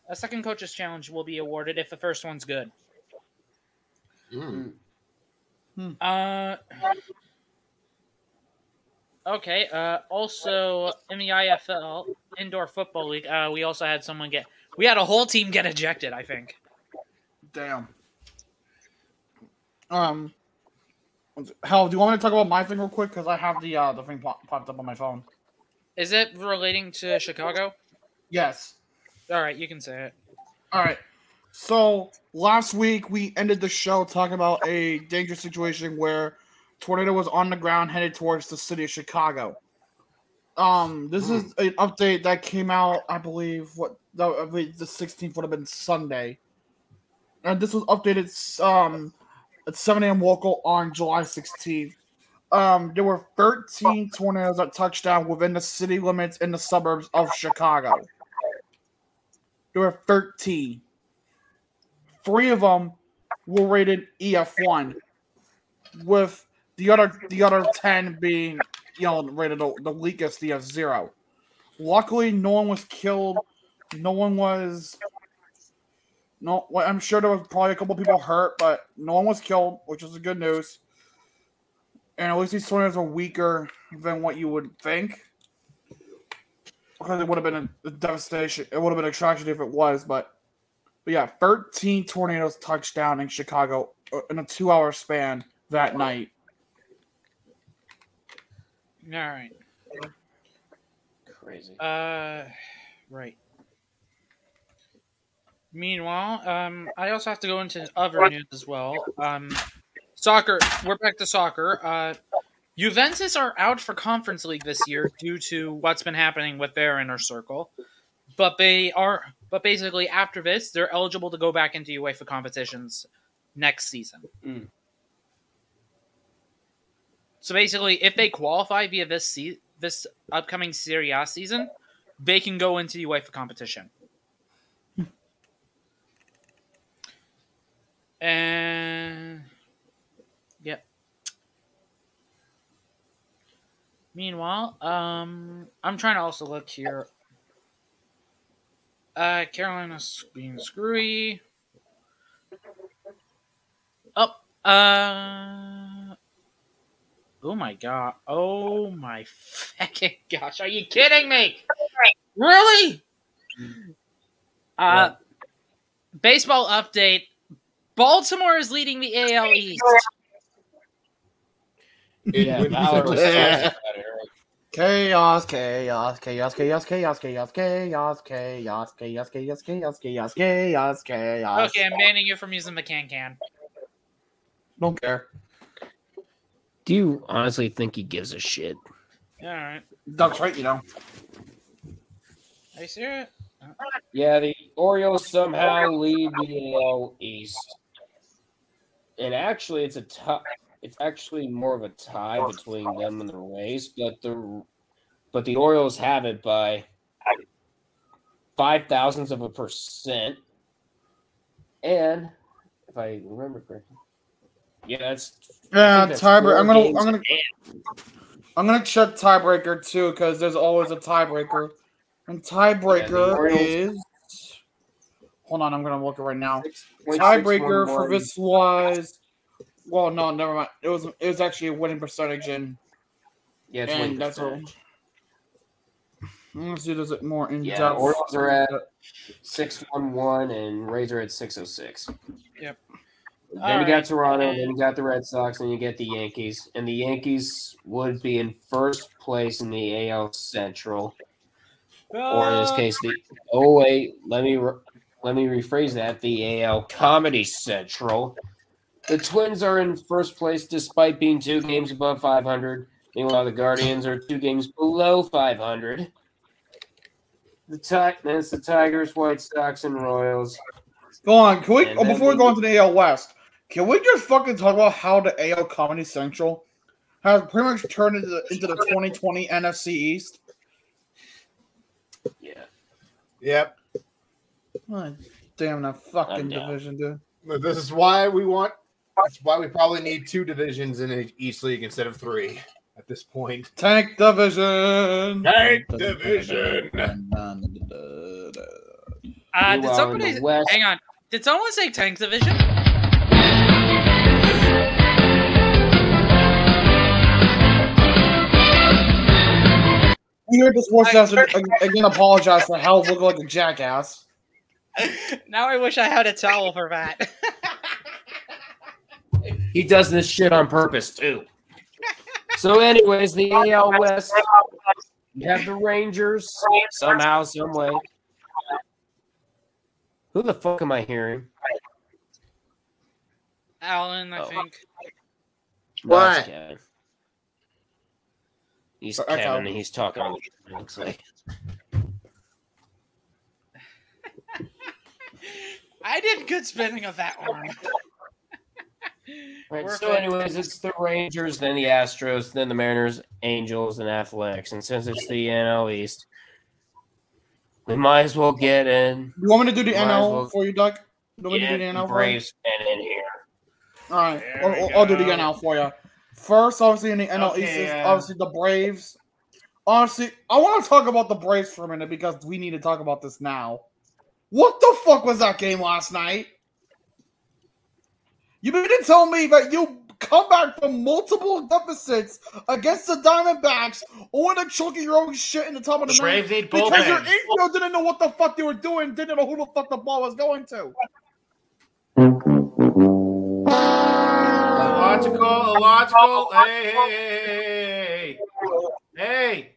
A second Coaches Challenge will be awarded if the first one's good. Mm. Uh, okay. Uh, also, in the IFL Indoor Football League, uh, we also had someone get. We had a whole team get ejected. I think. Damn. Um. Hell, do you want me to talk about my thing real quick? Because I have the uh the thing pop- popped up on my phone. Is it relating to Chicago? Yes. All right, you can say it. All right. So last week we ended the show talking about a dangerous situation where tornado was on the ground headed towards the city of Chicago. Um, this is an update that came out, I believe. What I believe the 16th would have been Sunday, and this was updated um at 7 a.m. local on July 16th. Um, there were 13 tornadoes that touched down within the city limits in the suburbs of Chicago. There were 13. Three of them were rated EF1, with the other the other 10 being you know rated the, the weakest EF0. Luckily, no one was killed. No one was. No, well, I'm sure there was probably a couple people hurt, but no one was killed, which is the good news. And at least these tornadoes are weaker than what you would think. because it would have been a devastation. It would have been a tragedy if it was, but but yeah, 13 tornadoes touched down in Chicago uh, in a two-hour span that night. All right. Crazy. Uh, right. Meanwhile, um, I also have to go into other news as well. Um, soccer. We're back to soccer. Uh, Juventus are out for Conference League this year due to what's been happening with their inner circle, but they are. But basically, after this, they're eligible to go back into UEFA competitions next season. Mm. So basically, if they qualify via this se- this upcoming Serie A season, they can go into the UEFA competition. and yep. Meanwhile, um, I'm trying to also look here. Uh, Carolina's being screwy. Oh, uh, oh my god! Oh my fucking gosh! Are you kidding me? Really? Uh, baseball update. Baltimore is leading the AL East. Yeah, Valor was Chaos, chaos, chaos, chaos, chaos, chaos, chaos, chaos, chaos, chaos, chaos, chaos, chaos, chaos. Okay, I'm banning you from using the can can. Don't care. Do you honestly think he gives a shit? All right. That's right, you know. Are you serious? Yeah, the Orioles somehow lead the AL East, and actually, it's a tie. It's actually more of a tie between them and the Rays, but the but the Orioles have it by five thousandths of a percent. And if I remember correctly, yeah, that's Yeah, think that's tiebreaker. I'm gonna, I'm gonna, I'm gonna check tiebreaker too, because there's always a tiebreaker. And tiebreaker Orioles- is. Hold on, I'm gonna look it right now. Tiebreaker for this was. Well, no, never mind. It was it was actually a winning percentage, and Yeah, it's and winning that's all. percentage. Let's see, does it more in Yeah, depth? Orioles are at six one one, and Rays are at six oh six. Yep. Then All you got. Toronto, then you got the Red Sox, and you get the Yankees, and the Yankees would be in first place in the AL Central, or in this Uh, case, the oh wait, let me re- let me rephrase that: the AL Comedy Central. The Twins are in first place despite being two games above 500. Meanwhile, the Guardians are two games below 500. The ti- then the Tigers, White Sox, and Royals. Go on, quick. Oh, before we we- go into the AL West, can we just fucking talk about how the AL Comedy Central has pretty much turned into the, into the 2020 NFC East? Yeah. Yep. Oh, damn that fucking division, dude. This is why we want. That's why we probably need two divisions in each league instead of three at this point. Tank division. Tank division. Uh, did somebody hang on? Did someone say Tank Division? We heard this horse has to again apologize for how looking like a jackass. Now I wish I had a towel for that. He does this shit on purpose too. So, anyways, the AL West, you have the Rangers somehow, some way. Who the fuck am I hearing? Alan, I Oh. think. No, What? Kevin. He's Okay. Kevin, and he's talking. on it Looks like. I did good spinning of that one. Right, so, good. anyways, it's the Rangers, then the Astros, then the Mariners, Angels, and Athletics. And since it's the NL East, we might as well get in. You want me to do the Might NL well for you, Doug? You want me to do the the NL for you? Braves and in here. All right, I'll, I'll- I'll do the go. NL for you. First, obviously in the NL Okay, East is uh, obviously the Braves. Honestly, I want to talk about the Braves for a minute because we need to talk about this now. What the fuck was that game last night? You mean to tell me that you come back from multiple deficits against the Diamondbacks, only to choking your own shit in the top of the Braves ninth because your infield didn't know what the fuck they were doing, didn't know who the fuck the ball was going to. Illogical, illogical. Hey, hey, hey, hey, hey,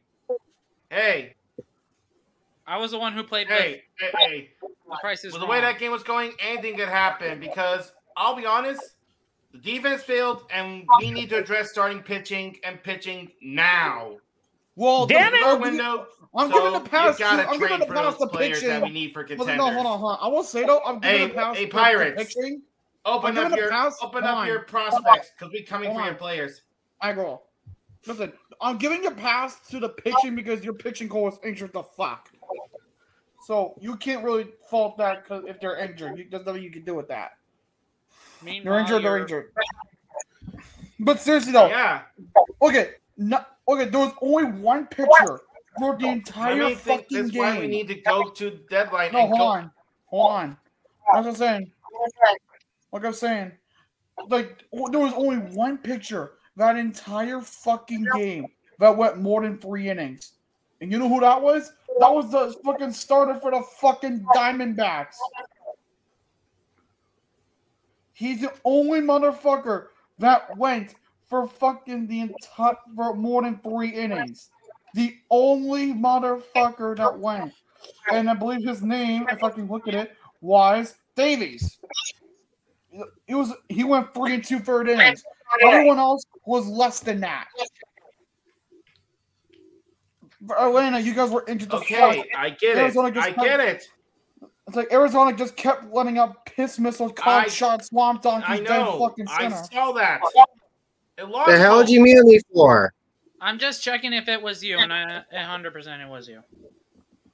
hey. I was the one who played. Hey, hey, hey. The price is With the way that game was going, anything could happen because I'll be honest, the defense failed, and we need to address starting pitching and pitching now. Well, Damn the- it! I'm window. I'm so giving the pass. You gotta to, I'm giving the pass those to pitching. that we need for Listen, contenders. no, hold on, hold on. I will say though, I'm giving Hey, the pass hey, to- to Pirates. pitching. Open I'm up your pass- open hold up on. your prospects because we're coming Hold for your players. I go. Listen, I'm giving your pass to the pitching because your pitching core is injured the fuck. So you can't really fault that because if they're injured, you, there's nothing you can do with that. They're injured. They're you're- injured. But seriously though, Yeah. Okay, no, okay. There was only one pitcher for the I entire mean, think fucking that's game. why we need to go to deadline. No, and hold go- on, hold on. That's what I'm saying. Like I'm saying, like there was only one pitcher that entire fucking game that went more than three innings, and you know who that was? That was the fucking starter for the fucking Diamondbacks. He's the only motherfucker that went for fucking the entire for more than three innings. The only motherfucker that went, and I believe his name, if I can look at it, was Davies. It was he went three and two third innings. Everyone else was less than that. Atlanta, you guys were injured the Okay, fuck. I get it. Just I kept- get it. It's like Arizona just kept letting up piss missiles, called I- shot, swamp donkeys, I dead know. fucking I saw that. The hell did you mute me for? I'm just checking if it was you, and I 100% it was you.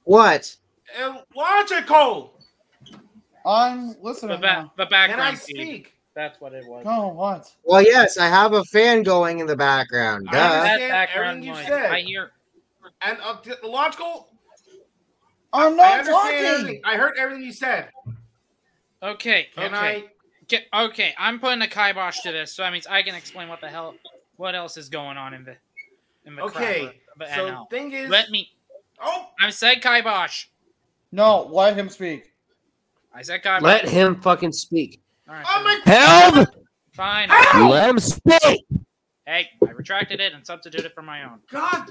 What? Illogical. I'm listening. The, ba- now. the background Can I feed. speak? That's what it was. No, what? Well, yes, I have a fan going in the background. I Duh. understand That background everything you noise. said. I hear. And uh, the illogical. I'm I not understand talking. everything. I heard everything you said. Okay, Can okay. I? Get, okay, I'm putting a kibosh to this, so that means I can explain what the hell, what else is going on in the, in the Okay, crapper, but so NL. thing is- let me. Oh, I said kibosh. No, let him speak. I said kibosh. Let him fucking speak. All right, Oh my Help! fine. Let him speak. Hey, I retracted it and substituted for my own. God.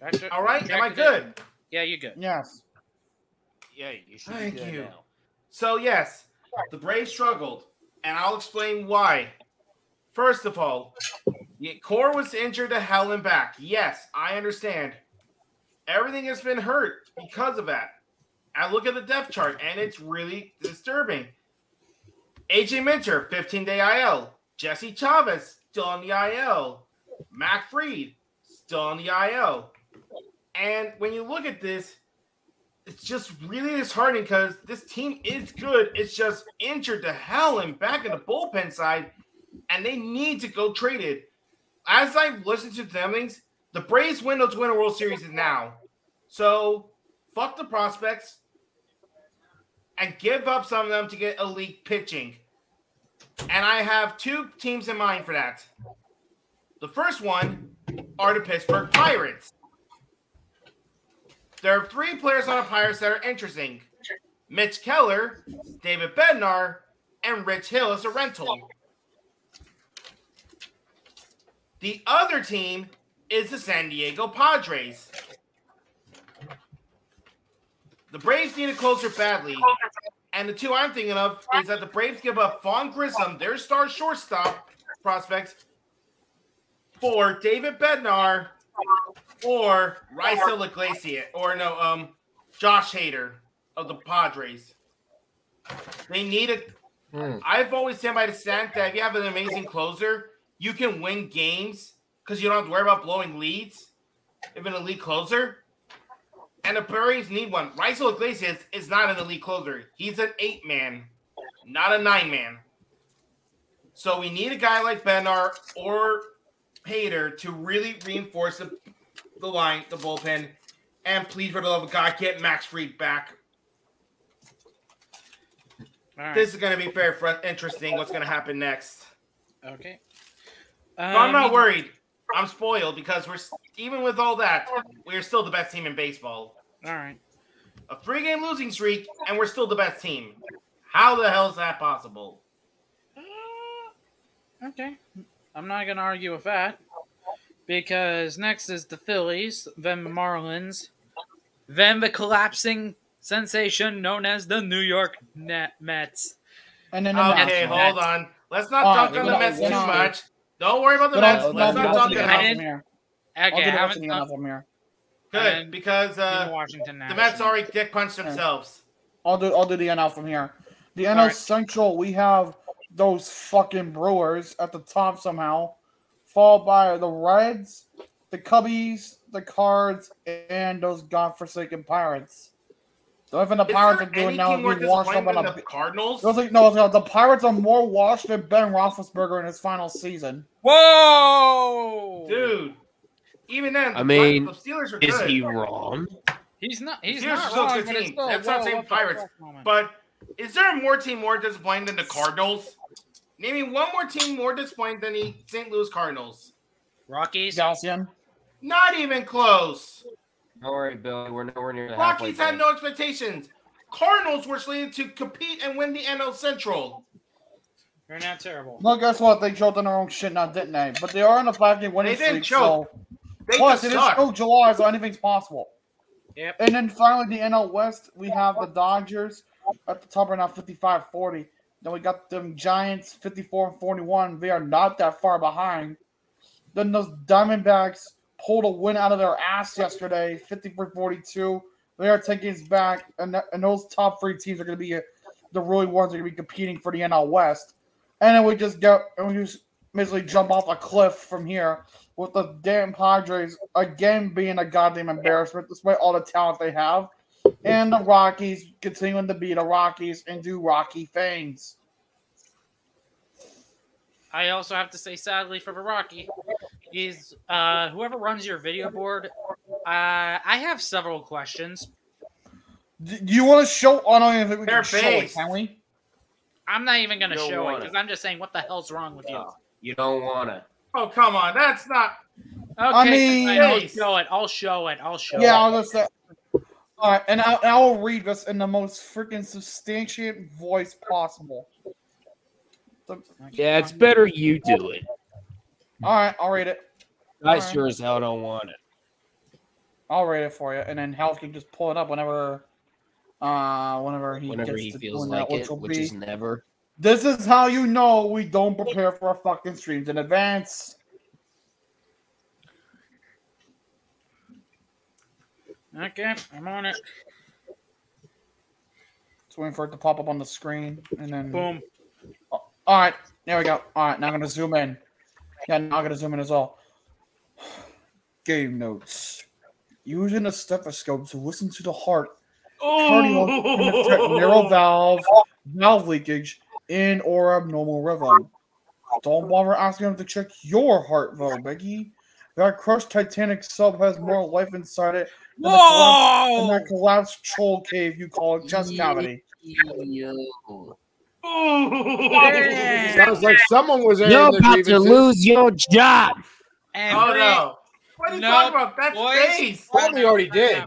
Retracted- All right, am I retracted it. good? Yeah, you're good. Yes. Yeah, you should Thank you. So yes, the Braves struggled, and I'll explain why. First of all, the core was injured to hell and back. Yes, I understand. Everything has been hurt because of that. I look at the depth chart, and it's really disturbing. AJ Minter, 15 day IL. Jesse Chavez, still on the IL. Max Fried, still on the IL. And when you look at this, it's just really disheartening because this team is good. It's just injured to hell and back in the bullpen side, and they need to go traded. As I've listened to them things, the Braves window to win a World Series is now. So fuck the prospects and give up some of them to get elite pitching. And I have two teams in mind for that. The first one are the Pittsburgh Pirates. There are three players on the Pirates that are interesting Mitch Keller, David Bednar, and Rich Hill as a rental. The other team is the San Diego Padres. The Braves need a closer badly. And the two I'm thinking of is that the Braves give up Vaughn Grissom, their star shortstop prospects, for David Bednar or Raisel Iglesias, or no, um, Josh Hader of the Padres. They need a. have always stand by the stand that if you have an amazing closer, you can win games because you don't have to worry about blowing leads. If an elite closer, and the Braves need one. Raisel Iglesias is not an elite closer. He's an eight man, not a nine man. So we need a guy like Bednar or Hader to really reinforce the, the line, the bullpen, and please, for the love of God, get Max Fried back. Right. This is going to be very interesting. What's going to happen next? Okay. But I'm not Um, worried. I'm spoiled because we're even with all that, we're still the best team in baseball. All right. A three-game losing streak, and we're still the best team. How the hell is that possible? Uh, okay. I'm not going to argue with that. Because next is the Phillies, then the Marlins, then the collapsing sensation known as the New York Net Mets. And then Okay, hold on. Let's not All talk on the Mets too not- much. Don't worry about the Mets. I'll- Let's I'll not do talk the about NL from here. Okay, I'll do the I rest of the done- NL from here. Good, And because uh, the Washington the Mets Nationals. already dick punched themselves. I'll do I'll do the NL from here. The NL Alright. Central, we have those fucking Brewers at the top somehow, followed by the Reds, the Cubbies, the Cards, and those godforsaken Pirates. The only thing the Is Pirates are doing now team is being washed up disappointing on than a. the Cardinals? Those are- no, no, the Pirates are more washed than Ben Roethlisberger in his final season. Whoa! Dude, even then, I the mean, the Steelers are is good. he wrong? He's not. He's Steelers not are still wrong, a good but it's team. still That's well not saying up Pirates. But is there a more team more disappointing than the Cardinals? Name me one more team more disappointing than the St. Louis Cardinals. Rockies. Galcian. Not even close. Don't worry, Billy. We're nowhere near the halfway Rockies had point. no expectations. Cardinals were slated to compete and win the NL Central. They're not terrible. Well, guess what? They choked on their own shit now, didn't they? But they are in a five game winning They didn't streak. choke. So. They Plus, just it is suck. still July, so anything's possible. Yep. And then finally, the NL West, we have the Dodgers at the top right now, 55 40. Then we got them Giants, 54 and 41. They are not that far behind. Then those Diamondbacks pulled a win out of their ass yesterday, 54 42. They are taking us back, and, that, and those top three teams are going to be uh, the really ones that are going to be competing for the NL West. And then we just go, and we just basically jump off a cliff from here with the damn Padres again being a goddamn embarrassment despite all the talent they have. And the Rockies continuing to be the Rockies and do Rocky things. I also have to say, sadly for the Rocky, is uh, whoever runs your video board. Uh, I have several questions. Do you want to show? I don't even think we They're can show it, based. can we? I'm not even going to Don't show it wanna. because I'm just saying, what the hell's wrong with you? You don't want to. Oh, come on. That's not. Okay, I mean- fine, I'll show it. I'll show it. I'll show Yeah, it. I'll just say. All right, and I'll, I will read this in the most freaking substantiate voice possible. So- Yeah, it's better you do it. All right, I'll read it. I Alright. sure as hell don't want it. I'll read it for you, and then Hal can just pull it up whenever, uh, whenever he Whenever gets he to feels like that, which it, which be. is never. This is how you know we don't prepare for our fucking streams in advance. Okay, I'm on it. Just waiting for it to pop up on the screen, and then Boom. all right, there we go. All right, now I'm gonna zoom in. Yeah, now I'm gonna zoom in as well. Game notes. Using a stethoscope to listen to the heart, and detect oh! narrow valve, valve leakage, in or abnormal rhythm. Don't bother asking them to check your heart, though, Becky. That crushed Titanic sub has more life inside it than the collapsed, than that collapsed troll cave you call a chest cavity. Sounds like someone was airing You're their about to lose your job. And Oh, Bree- no. What are you No, talking about? That's boys. space. Probably already did.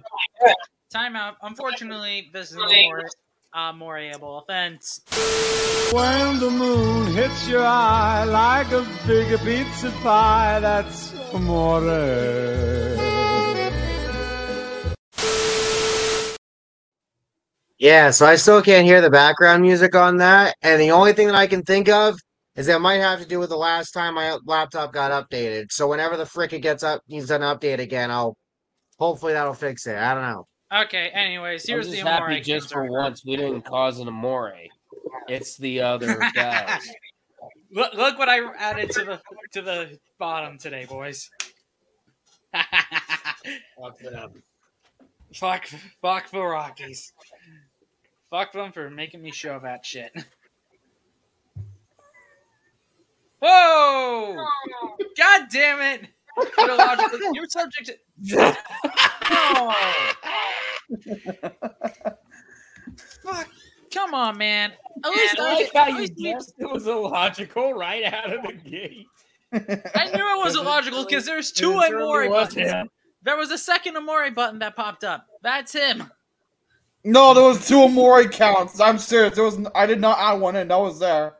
Time out. Unfortunately, this is a more, uh, more able offense. When the moon hits your eye like a big pizza pie, that's amore. Yeah, so I still can't hear the background music on that, and the only thing that I can think of is that might have to do with the last time my laptop got updated. So whenever the frick it gets up, needs an update again, I'll hopefully that'll fix it. I don't know. Okay, anyways, I'm here's just the Amore happy just for once we didn't cause an amore. It's the other guys. Look, look what I added to the to the bottom today, boys. fuck, fuck, fuck the Rockies. Fuck them for making me show that shit. Whoa! Oh! God damn it! Illogical- You're subject to. No! Fuck! Come on, man. At least I I, like how at you least make- guessed it was illogical right out of the gate. I knew it was illogical because there's two It certainly Amori buttons. him. There was a second Amori button that popped up. That's him. No, there was two Amori counts. I'm serious. There was. I did not add one in. That was there.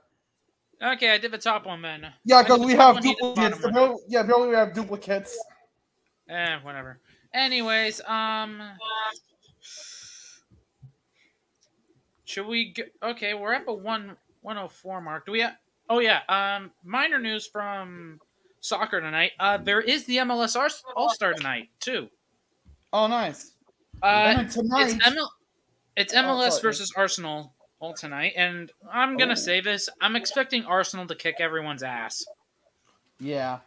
Okay, I did the top one then. Yeah, because we have one, he the duplicates. Apparently- Yeah, apparently we have duplicates. Eh, whatever. Anyways, um, should we? G- okay, we're at the one one hundred four mark. Do we? Ha- oh yeah. Um, minor news from soccer tonight. Uh, there is the MLS All Star tonight too. Oh, nice. Uh, tonight- it's, ML- it's Oh, MLS sorry. versus Arsenal all tonight, and I'm gonna say this: I'm expecting Arsenal to kick everyone's ass. Yeah.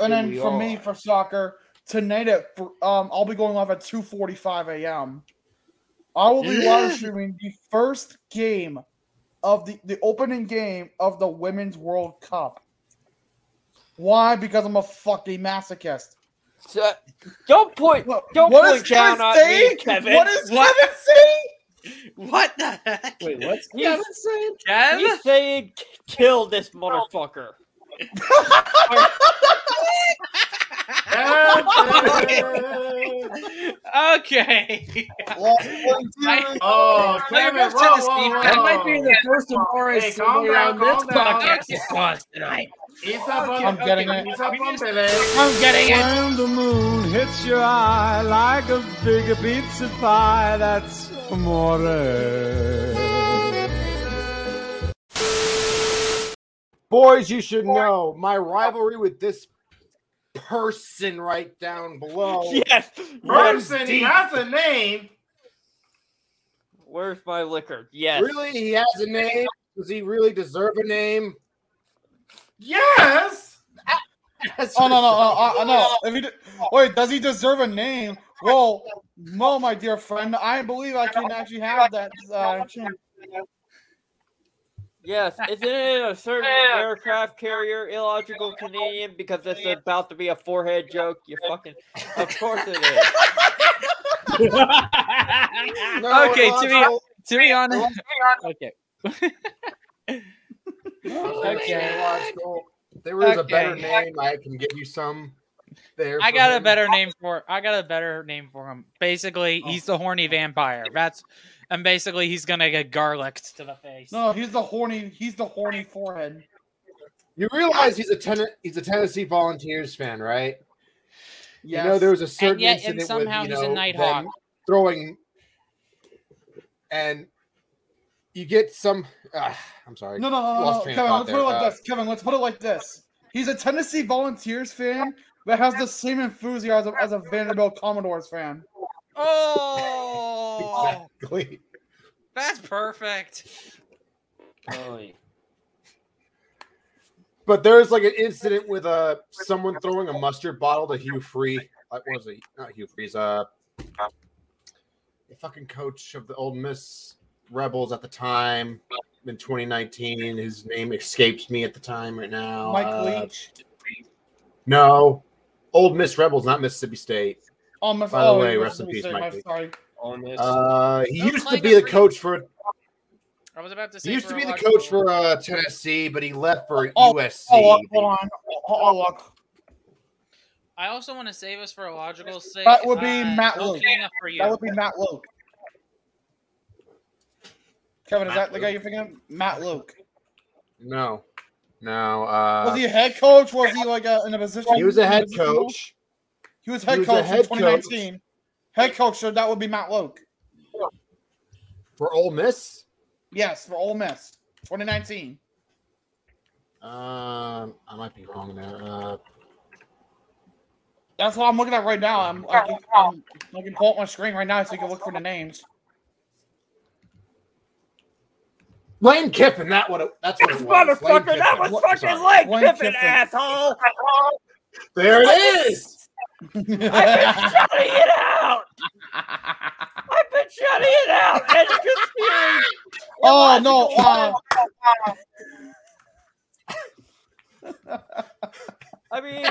And Here then we for me for soccer tonight at um I'll be going live at two forty five a.m. I will be live streaming the first game of the the opening game of the Women's World Cup. Why? Because I'm a fucking masochist. So, don't point. Don't what point down Kevin on saying? me, Kevin. What is Kevin saying? What the heck? Wait, what's He's- Kevin saying? Kev? He's saying, "Kill this motherfucker." okay. Oh, Let me Kevin, move to whoa, whoa, whoa, That might be the first Amore Hey, calm somebody down, on this podcast tonight. He's up on, I'm getting it. He's up on Billy. I'm getting it. When the moon hits your eye like a big pizza pie, that's amore. Boys, you should know my rivalry with this person right down below. Yes. Person, he has a name. Where's my liquor? Yes. Really? He has a name? Does he really deserve a name? Yes. Oh no no no uh, no! If he de- wait, does he deserve a name? Well, no, my dear friend. I believe I can actually have that. Uh. Yes. Isn't it a certain aircraft carrier illogical Canadian because it's about to be a forehead joke? You fucking. Of course it is. No, okay, to be to be honest. Okay. Okay. Illogical. If There is a better name. I can give you some. There. I for got a better name for I got a better name for him. Basically, he's the horny vampire. That's and basically he's gonna get garlicked to the face. No, he's the horny. He's the horny forehead. You realize he's a ten- he's a Tennessee Volunteers fan, right? Yes. You know there was a certain And yet- and somehow with you he's a Nighthawk. throwing, and you get some. Uh, I'm sorry. No, no, no, no, Lost no. train of Kevin, let's there. put it like Uh, this. Kevin, let's put it like this. He's a Tennessee Volunteers fan, that has the same enthusiasm as a Vanderbilt Commodores fan. Oh, Exactly. that's perfect. But there's like an incident with uh someone throwing a mustard bottle to Hugh Free. What was it? Not Hugh Freeze. Uh, the fucking coach of the Ole Miss Rebels at the time in 2019. His name escapes me at the time right now. Mike Uh, Leach. No, Ole Miss Rebels, not Mississippi State. Oh, my, By the oh, way, he rest in peace, Mike Leach. Sorry. Uh, he Don't used to be the free- coach for. I was about to say He used to be the coach for uh, Tennessee, but he left for Oh, USC. oh, look, hold on. Oh, oh, look. I also want to save us for a logical sake. That would be uh, Matt no Luke. For you. That would be Matt Luke. Kevin, is that the guy you're thinking? of? Matt Luke. No, no. Uh, Was he a head coach? Was he like a, in a position? He was a head position coach. He was He head was coach head in 2019. Head coach, so that would be Matt Luke. for Ole Miss. Yes, for Ole Miss, 2019. Um, I might be wrong there. Uh, That's what I'm looking at right now. I'm, I can, I'm, I can pull up my screen right now so you can look for the names. Lane Kiffin. That what? It, that's what it was. Lane Motherfucker, that Kiffin. was fucking sorry. Lane Kiffin, asshole! There it is. I've been shutting it out! I've been shutting it out! And just hearing Oh no! Uh, I mean,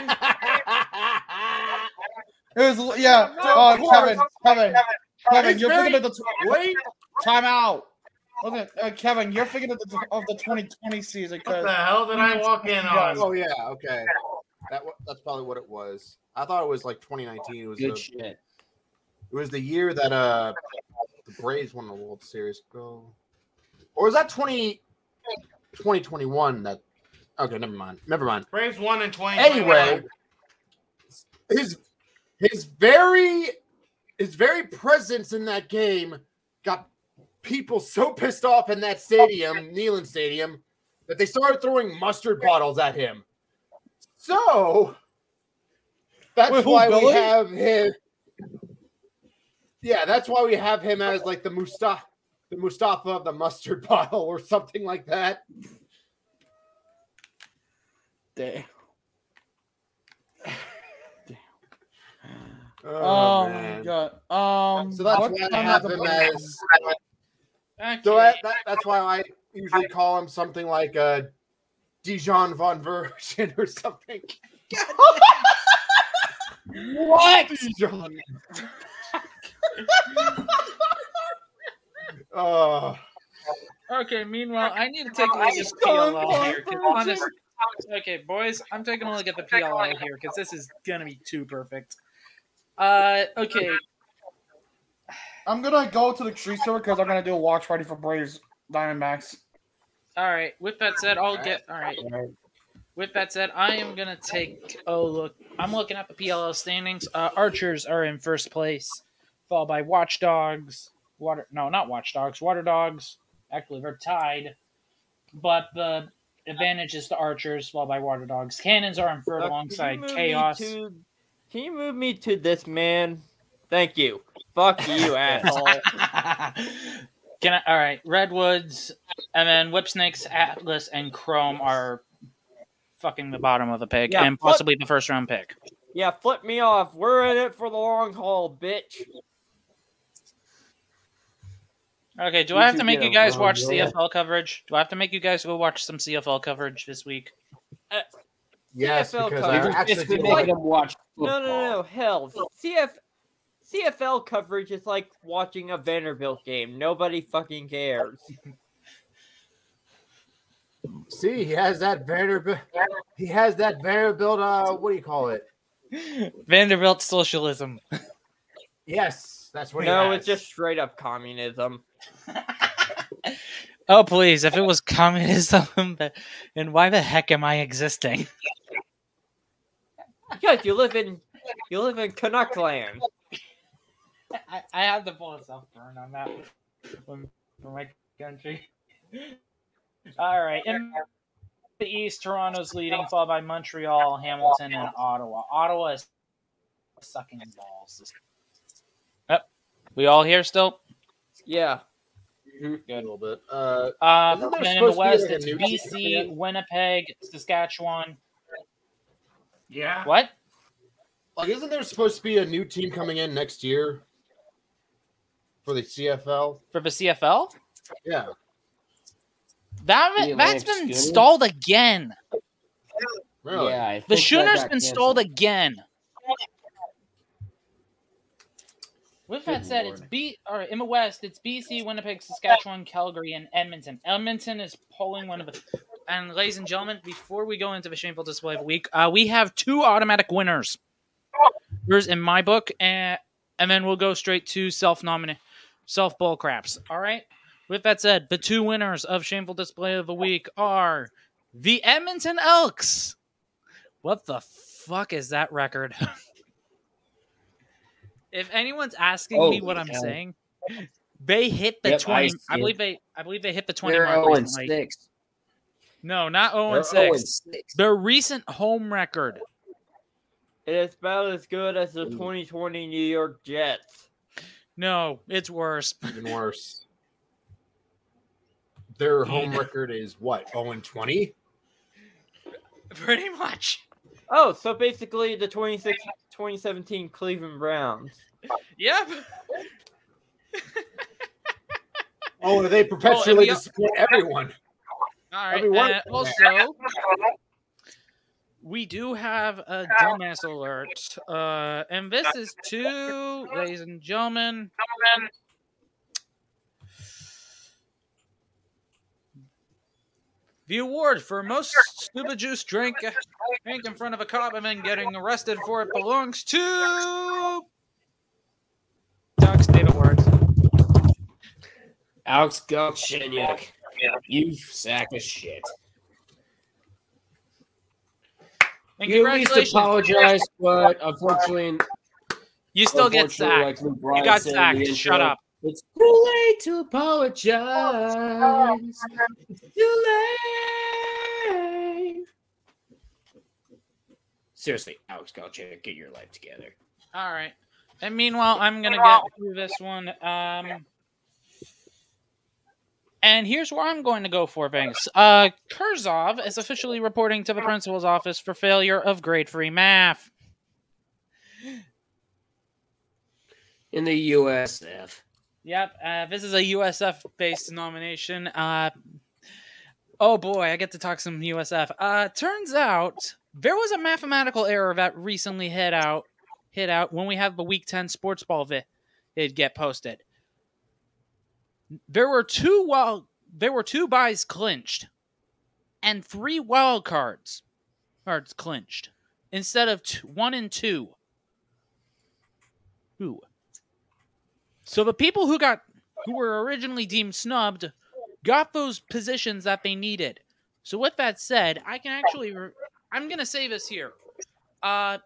it was yeah. Uh, Kevin, Kevin, Kevin, It's you're very- thinking of the Wait. time out. Okay, uh, Kevin, you're thinking of the of the 2020 season. What the hell did I walk in on? Oh yeah, okay. That that's probably what it was. I thought it was like 2019. It was Good the, shit. It was the year that uh the Braves won the World Series. Go. Or was that 20, 2021 that Okay, never mind. Never mind. Braves won in 20. Anyway, his his very his very presence in that game got people so pissed off in that stadium, Neyland Stadium, that they started throwing mustard bottles at him. So that's Wait, who, why we have him. Yeah, that's why we have him as like the Mustafa, the Mustafa of the mustard bottle or something like that. Damn. Oh, Oh, my god. Um. So that's why I have him it? As. So that, that, that's why I usually call him something like a Dijon von Version or something. What? Dijon. Oh, Okay, meanwhile, I need to take a look at the Dijon PLL von here. 'cause Version. honest- okay, boys, I'm taking a look at the PLL here because this is gonna be too perfect. Uh, okay, I'm gonna go to the tree server because I'm gonna do a watch party for Braves Diamondbacks. all right. With that said, I'll get. All right. With that said, I am gonna take a look. I'm looking at the PLL standings. Uh, Archers are in first place, followed by Watchdogs. Water, no, not Watchdogs. Water Dogs. Actually, they're tied, but the advantage is to Archers, followed by Water Dogs. Cannons are in third Uh, alongside can you move me Chaos. to- can you move me to this man? Thank you. Fuck you, asshole. Can I, all right, Redwoods, and then Whipsnakes, Atlas, and Chrome are fucking the bottom of the pick, Yeah, and flip- possibly the first round pick. Yeah, flip me off. We're in it for the long haul, bitch. Okay, do You I have to make you guys watch yeah. CFL coverage? Do I have to make you guys go watch some CFL coverage this week? Uh, yes, CFL because coverage. I actually Basically did making like, them watch No, football. no, no, hell. CF CFL coverage is like watching a Vanderbilt game. Nobody fucking cares. see, he has that Vanderbilt. He has that Vanderbilt. Uh, what do you call it? Vanderbilt socialism. Yes, that's what he No, has. it's just straight up communism. Oh please! If it was communism, then why the heck am I existing? Because you live in you live in Canuck land. I, I have to pull a self burn on that one for my country. All right, in the East, Toronto's leading, followed by Montreal, Hamilton, and Ottawa. Ottawa is sucking balls. Yep, we all here still. Yeah. Good. A little bit. Uh, Uh, Isn't then in the supposed to be, West, like, it's new team BC. Winnipeg, Saskatchewan. Yeah. What? like, isn't there supposed to be a new team coming in next year for the CFL? For the CFL? Yeah. That The that's Atlantic been Schooners? stalled again. Really? Yeah, I The think that Schooners got been canceled. stalled again. With that Good said, it's B or in the West, it's BC, Winnipeg, Saskatchewan, Calgary, and Edmonton. Edmonton is pulling one of the. And ladies and gentlemen, before we go into the shameful display of the week, uh, we have two automatic winners. Yours in my book, and and then we'll go straight to self nominate, self bull craps. All right. With that said, the two winners of shameful display of the week are the Edmonton Elks. What the fuck is that record? if anyone's asking me what I'm oh, hell. saying, they hit the Yep, I twenty. see I, it. believe they. I believe they hit the twenty They're mark 0 and recently. 6. No, not oh zero They're and 0 and six. 6. Their recent home record. It is about as good as the 2020 New York Jets. No, it's worse. Even worse. Their home record is what? 0 and 20? Pretty much. Oh, so basically the 26 2017 Cleveland Browns. Yep. Oh, they perpetually the- disappoint everyone. All right. Everyone- and also, we do have a dumbass alert, uh, and this is to, ladies and gentlemen, The award for most stupid juice drink, drink in front of a cop and then getting arrested for it belongs to Doug State Awards. Alex Galchenyuk. You sack of shit. And You at least apologize, but unfortunately, You still get sacked. like You got sacked. the Shut up. It's too late to apologize. It's too late. Seriously, Alex Galchenyuk, get your life together. All right. And meanwhile, I'm gonna get through this one. Um, and here's where I'm going to go for things. Uh, Kurzov is officially reporting to the principal's office for failure of grade-free math. In the USF. Yep, uh, this is a USF-based nomination. Uh, oh boy, I get to talk some USF. Uh, turns out there was a mathematical error that recently hit out, hit out when we had the Week Ten Sports Ball vi- it get posted. There were two wild, there were two buys clinched, and three wild cards, cards clinched instead of two, one and two. Ooh. So the people who got who were originally deemed snubbed got those positions that they needed. So with that said, I can actually re- I'm going to say this here. Uh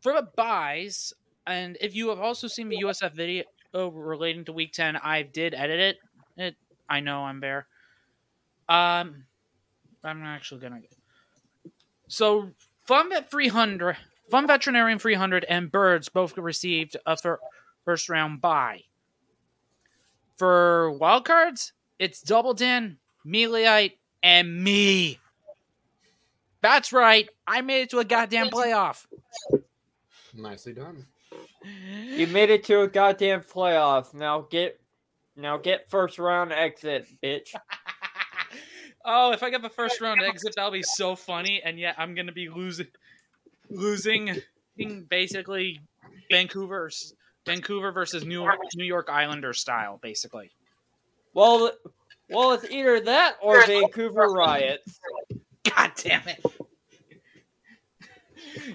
for the buys and if you have also seen the USF video relating to week 10, I did edit it. It I know I'm bare. Um I'm actually going to So FunVet 300, Fun Veterinarian 300 and Birds both received a fir- first round bye. For wildcards, it's Double Dan, Meliite, and me. That's right. I made it to a goddamn playoff. Nicely done. You made it to a goddamn playoff. Now get, now get first round exit, bitch. Oh, if I get the first round exit, that'll be so funny. And yet I'm gonna be losing, losing, basically Vancouver's Vancouver versus New York, New York Islander style, basically. Well, well, it's either that or Vancouver riots. God damn it!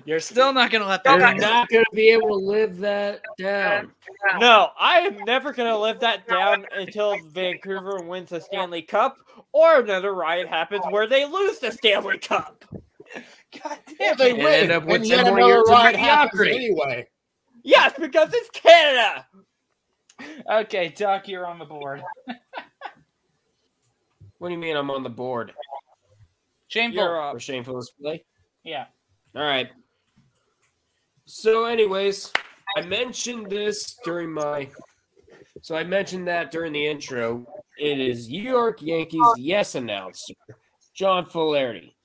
You're still not gonna let that. You're that. not going to be able to live that down. No, I am never gonna live that down until Vancouver wins the Stanley Cup or another riot happens where they lose the Stanley Cup. Yeah, they And win. end up with and yet another years of ride happens anyway. Yes, because it's Canada. Okay, Doc, you're on the board. What do you mean I'm on the board? Shameful. You're up. For shameful display? Yeah. All right. So, anyways, I mentioned this during my. So I mentioned that during the intro. It is New York Yankees yes announcer John Flaherty.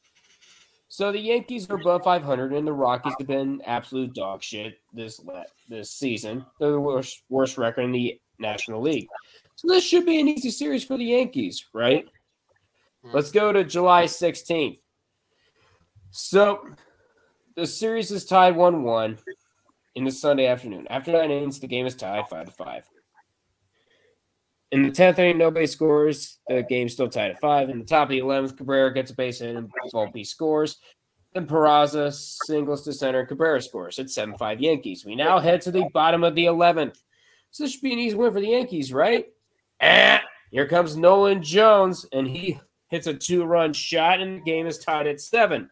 So the Yankees are above 500, and the Rockies have been absolute dog shit this this season. They're the worst worst record in the National League. So this should be an easy series for the Yankees, right? Hmm. Let's go to July 16th. So the series is tied 1 1 in the Sunday afternoon. After nine innings, the game is tied 5 to 5. In the 10th inning, nobody scores. The game's still tied at 5. In the top of the 11th, Cabrera gets a base hit and Volpe scores. Then Peraza singles to center Cabrera scores. It's 7 5 Yankees. We now head to the bottom of the 11th. So this should be an easy win for the Yankees, right? Eh, here comes Nolan Jones, and he hits a two run shot, and the game is tied at 7.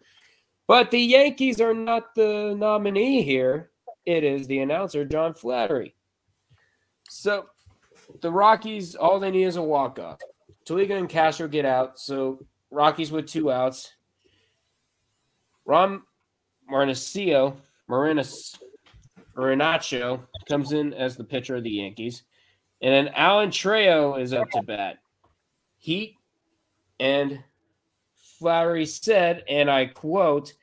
But the Yankees are not the nominee here. It is the announcer, John Flaherty. So the Rockies, all they need is a walk off. Toliga and Castro get out. So Rockies with two outs. Ron Marinacio, Marinas, comes in as the pitcher of the Yankees. And then Alan Trejo is up to bat. Heat and Flaherty said, and I quote,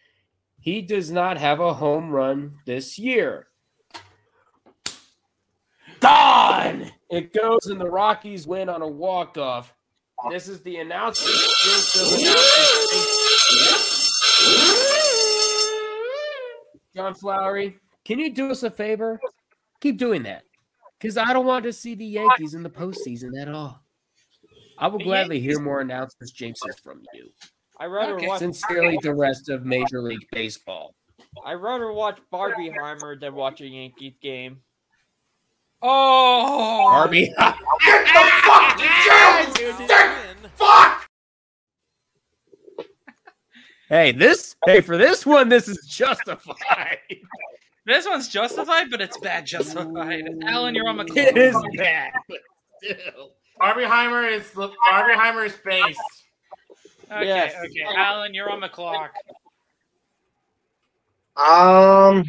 he does not have a home run this year. Gone! It goes and the Rockies win on a walk-off. This is the announcement. John Flowery, can you do us a favor? Keep doing that. Because I don't want to see the Yankees in the postseason at all. I will gladly hear more announcements, jinxes from you. I rather Okay. watch. Sincerely, the rest of Major League Baseball. I rather watch Barbieheimer than watch a Yankees game. Oh, Barbie. Get the Fuck! hey, this. Hey, for this one, this is justified. This one's justified, but it's bad justified. Alan, you're on the clock. It is bad. but still. Barbieheimer is Barbieheimer is based. Okay, Yes. okay. Alan, you're on the clock. Um,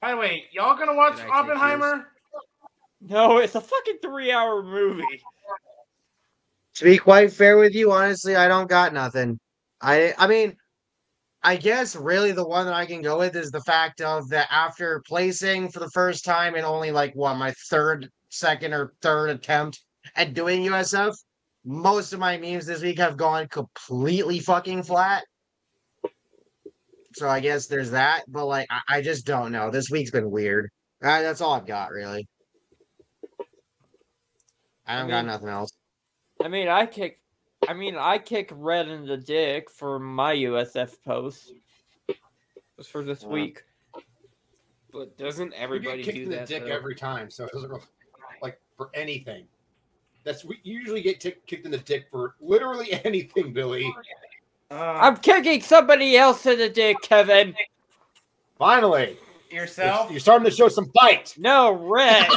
By the way, y'all gonna watch Did I take Oppenheimer? No, it's a fucking three-hour movie. to be quite fair with you, honestly, I don't got nothing. I I mean, I guess really the one that I can go with is the fact of that after placing for the first time in only like what my third, second, or third attempt at doing USF, most of my memes this week have gone completely fucking flat. So I guess there's that, but like I, I just don't know. This week's been weird. Uh, that's all I've got really. I don't got mean- nothing else. I mean, I kick. I mean, I kick Red in the dick for my USF post. Just for this Wow. week. But doesn't We everybody get kicked do in the dick though? every time, so it doesn't really, like for anything. That's we usually get tick kicked in the dick for literally anything, Billy. I'm kicking somebody else in the dick, Kevin. Finally, Yourself? you're starting to show some fight. No, Red.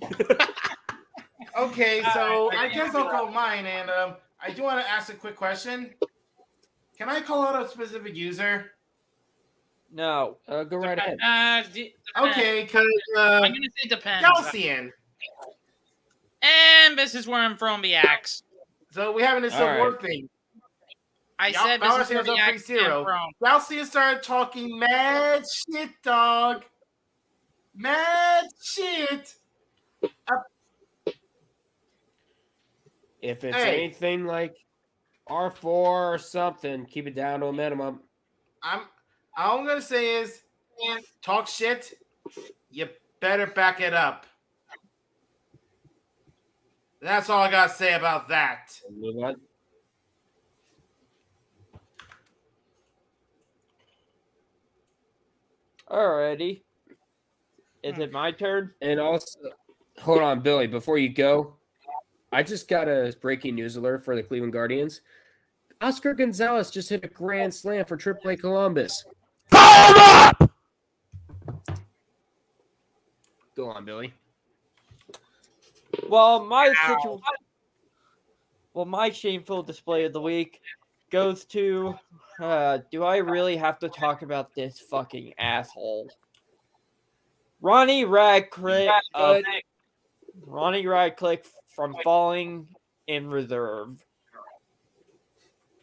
Okay, so I guess I'll go mine, and um, I do want to ask a quick question. Can I call out a specific user? no. Uh, go right ahead. Uh, d- Okay, because uh, I'm gonna say depends. Galcian. And this is where I'm throwing the axe. So we having this All right. award thing. I Y'all- said this Valor is where Sands the axe 3-0. came from. Galcian started talking mad shit, dog. Mad shit. If it's Hey. anything like R four or something, keep it down to a minimum. I'm all I'm gonna say is talk shit. You better back it up. That's all I gotta say about that. Move on. Alrighty. Is hmm. it my turn? And also, hold on, Billy. Before you go, I just got a breaking news alert for the Cleveland Guardians. Oscar Gonzalez just hit a grand slam for AAA Columbus. Call him up! Go on, Billy. Well, my situ- well, my shameful display of the week goes to. Uh, do I really have to talk about this fucking asshole? Ronnie Radcliffe. of- Ronnie Radcliffe from Falling in Reverse.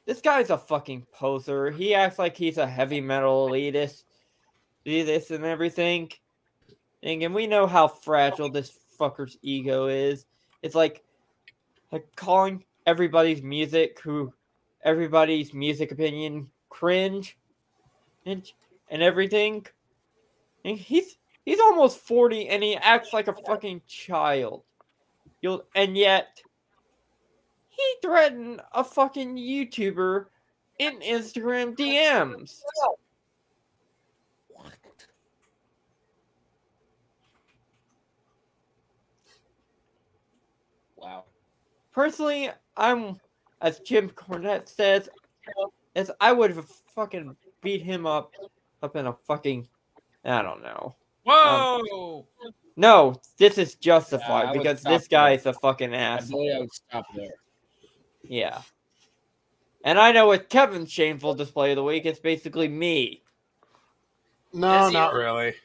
This guy's a fucking poser. He acts like he's a heavy metal elitist, elitist and everything. And we know how fragile this fucker's ego is. It's like, like calling everybody's music who everybody's music opinion cringe and and everything. And he's he's almost 40 and he acts like a fucking child. You'll and yet he threatened a fucking YouTuber in Instagram DMs. Wow. Personally, I'm as Jim Cornette says, as I would have fucking beat him up up in a fucking I don't know. Um, Whoa! No, this is justified I would because this guy there. is a fucking I ass. believe I would stop there. Yeah. And I know with Kevin's shameful display of the week, it's basically me. No, he- not really.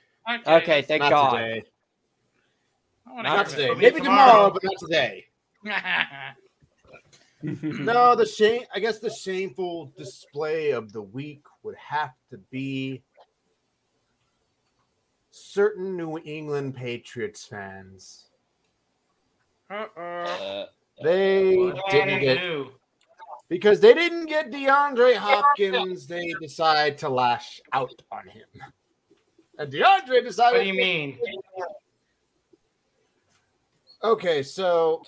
Okay, thank not God. today. I wanna Not hear today. it. Maybe tomorrow, but not today. No, the shame. I guess the shameful display of the week would have to be certain New England Patriots fans. Uh-oh. Uh, They didn't get because they didn't get DeAndre Hopkins. They decide to lash out on him, and DeAndre decided. What do you mean? Okay, so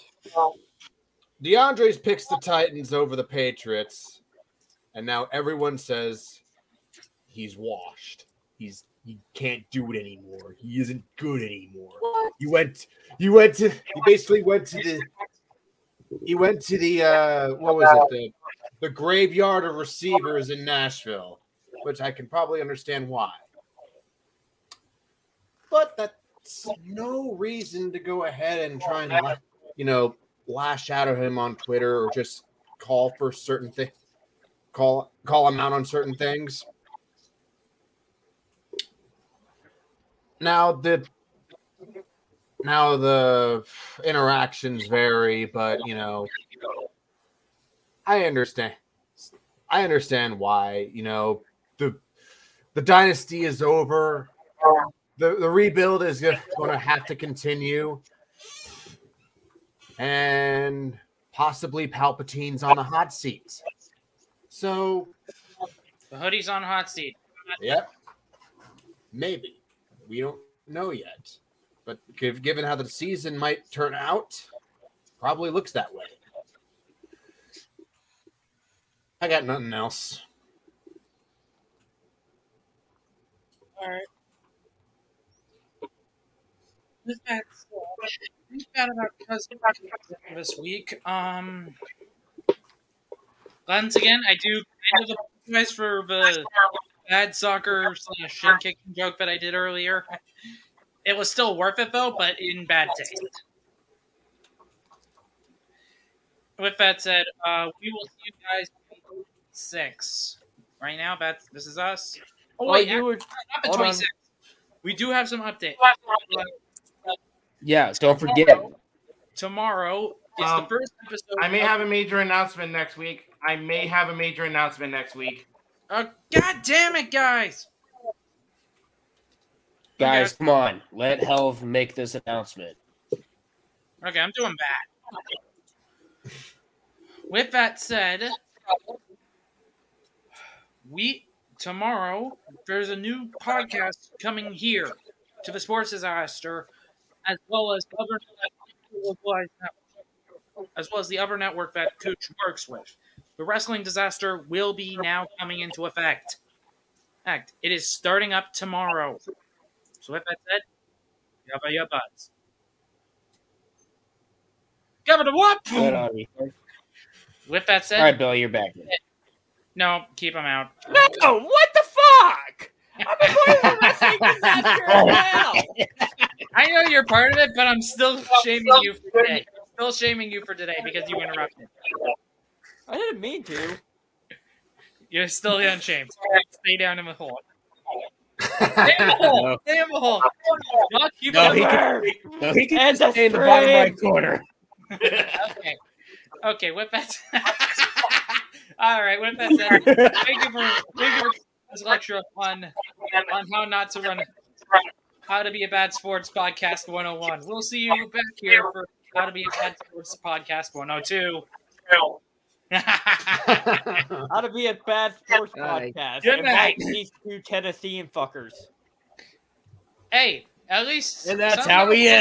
DeAndre's picks the Titans over the Patriots, and now everyone says he's washed. He's he can't do it anymore. He isn't good anymore. You went you went to you basically went to the he went to the uh what was it the the graveyard of receivers in Nashville, which I can probably understand why. But that's no reason to go ahead and try and you know lash out at him on Twitter or just call for certain things call call him out on certain things. Now the now the interactions vary, but you know I understand. I understand why. You know the the dynasty is over. The the rebuild is going to have to continue, and possibly Palpatine's on the hot seat. So The hoodie's on hot seat. Yep. Maybe. We don't know yet. But given how the season might turn out, probably looks that way. I got nothing else. All right. With that said, we've got about cousin this week. Um, once again, I do kind of apologize for the bad soccer slash shin kicking joke that I did earlier. It was still worth it though, but in bad taste. With that said, uh, we will see you guys on six. Right now, that's this is us. Oh Oh, wait, you were- not the hold on. We do have some updates. Yeah, don't forget. Tomorrow is Um, the first episode. I may of- have a major announcement next week. I may have a major announcement next week. Uh, God damn it, guys! Guys, come on. Let Helv make this announcement. Okay, I'm doing bad. With that said, we tomorrow there's a new podcast coming here to the Sports Disaster, as well as other as well as the other network that Cooch works with. The Wrestling Disaster will be now coming into effect. Act. It is starting up tomorrow. So with that said, yabba yabbas. Give it a whoop! Good on you. With that said, All right, Bill, you're back. no, keep him out. No, what the fuck? I've been playing the wrestling disaster as well. I know you're part of it, but I'm still shaming you for today. Still shaming you for today because you interrupted. I didn't mean to. You're still unshamed. Stay down in the hole. Stay in the hole. Stay in the hole. Not keep No, it he can, no, he can And just stay in the bottom right corner. okay. Okay, with that. All right, with that said, thank you for thank you for this lecture on on how not to run how to be a bad sports podcast 101. We'll see you back here for how to be a bad sports podcast 102. How to be a bad sports podcast. Good Invite night. these two Tennessean fuckers. Hey, at least And that's some- how we end.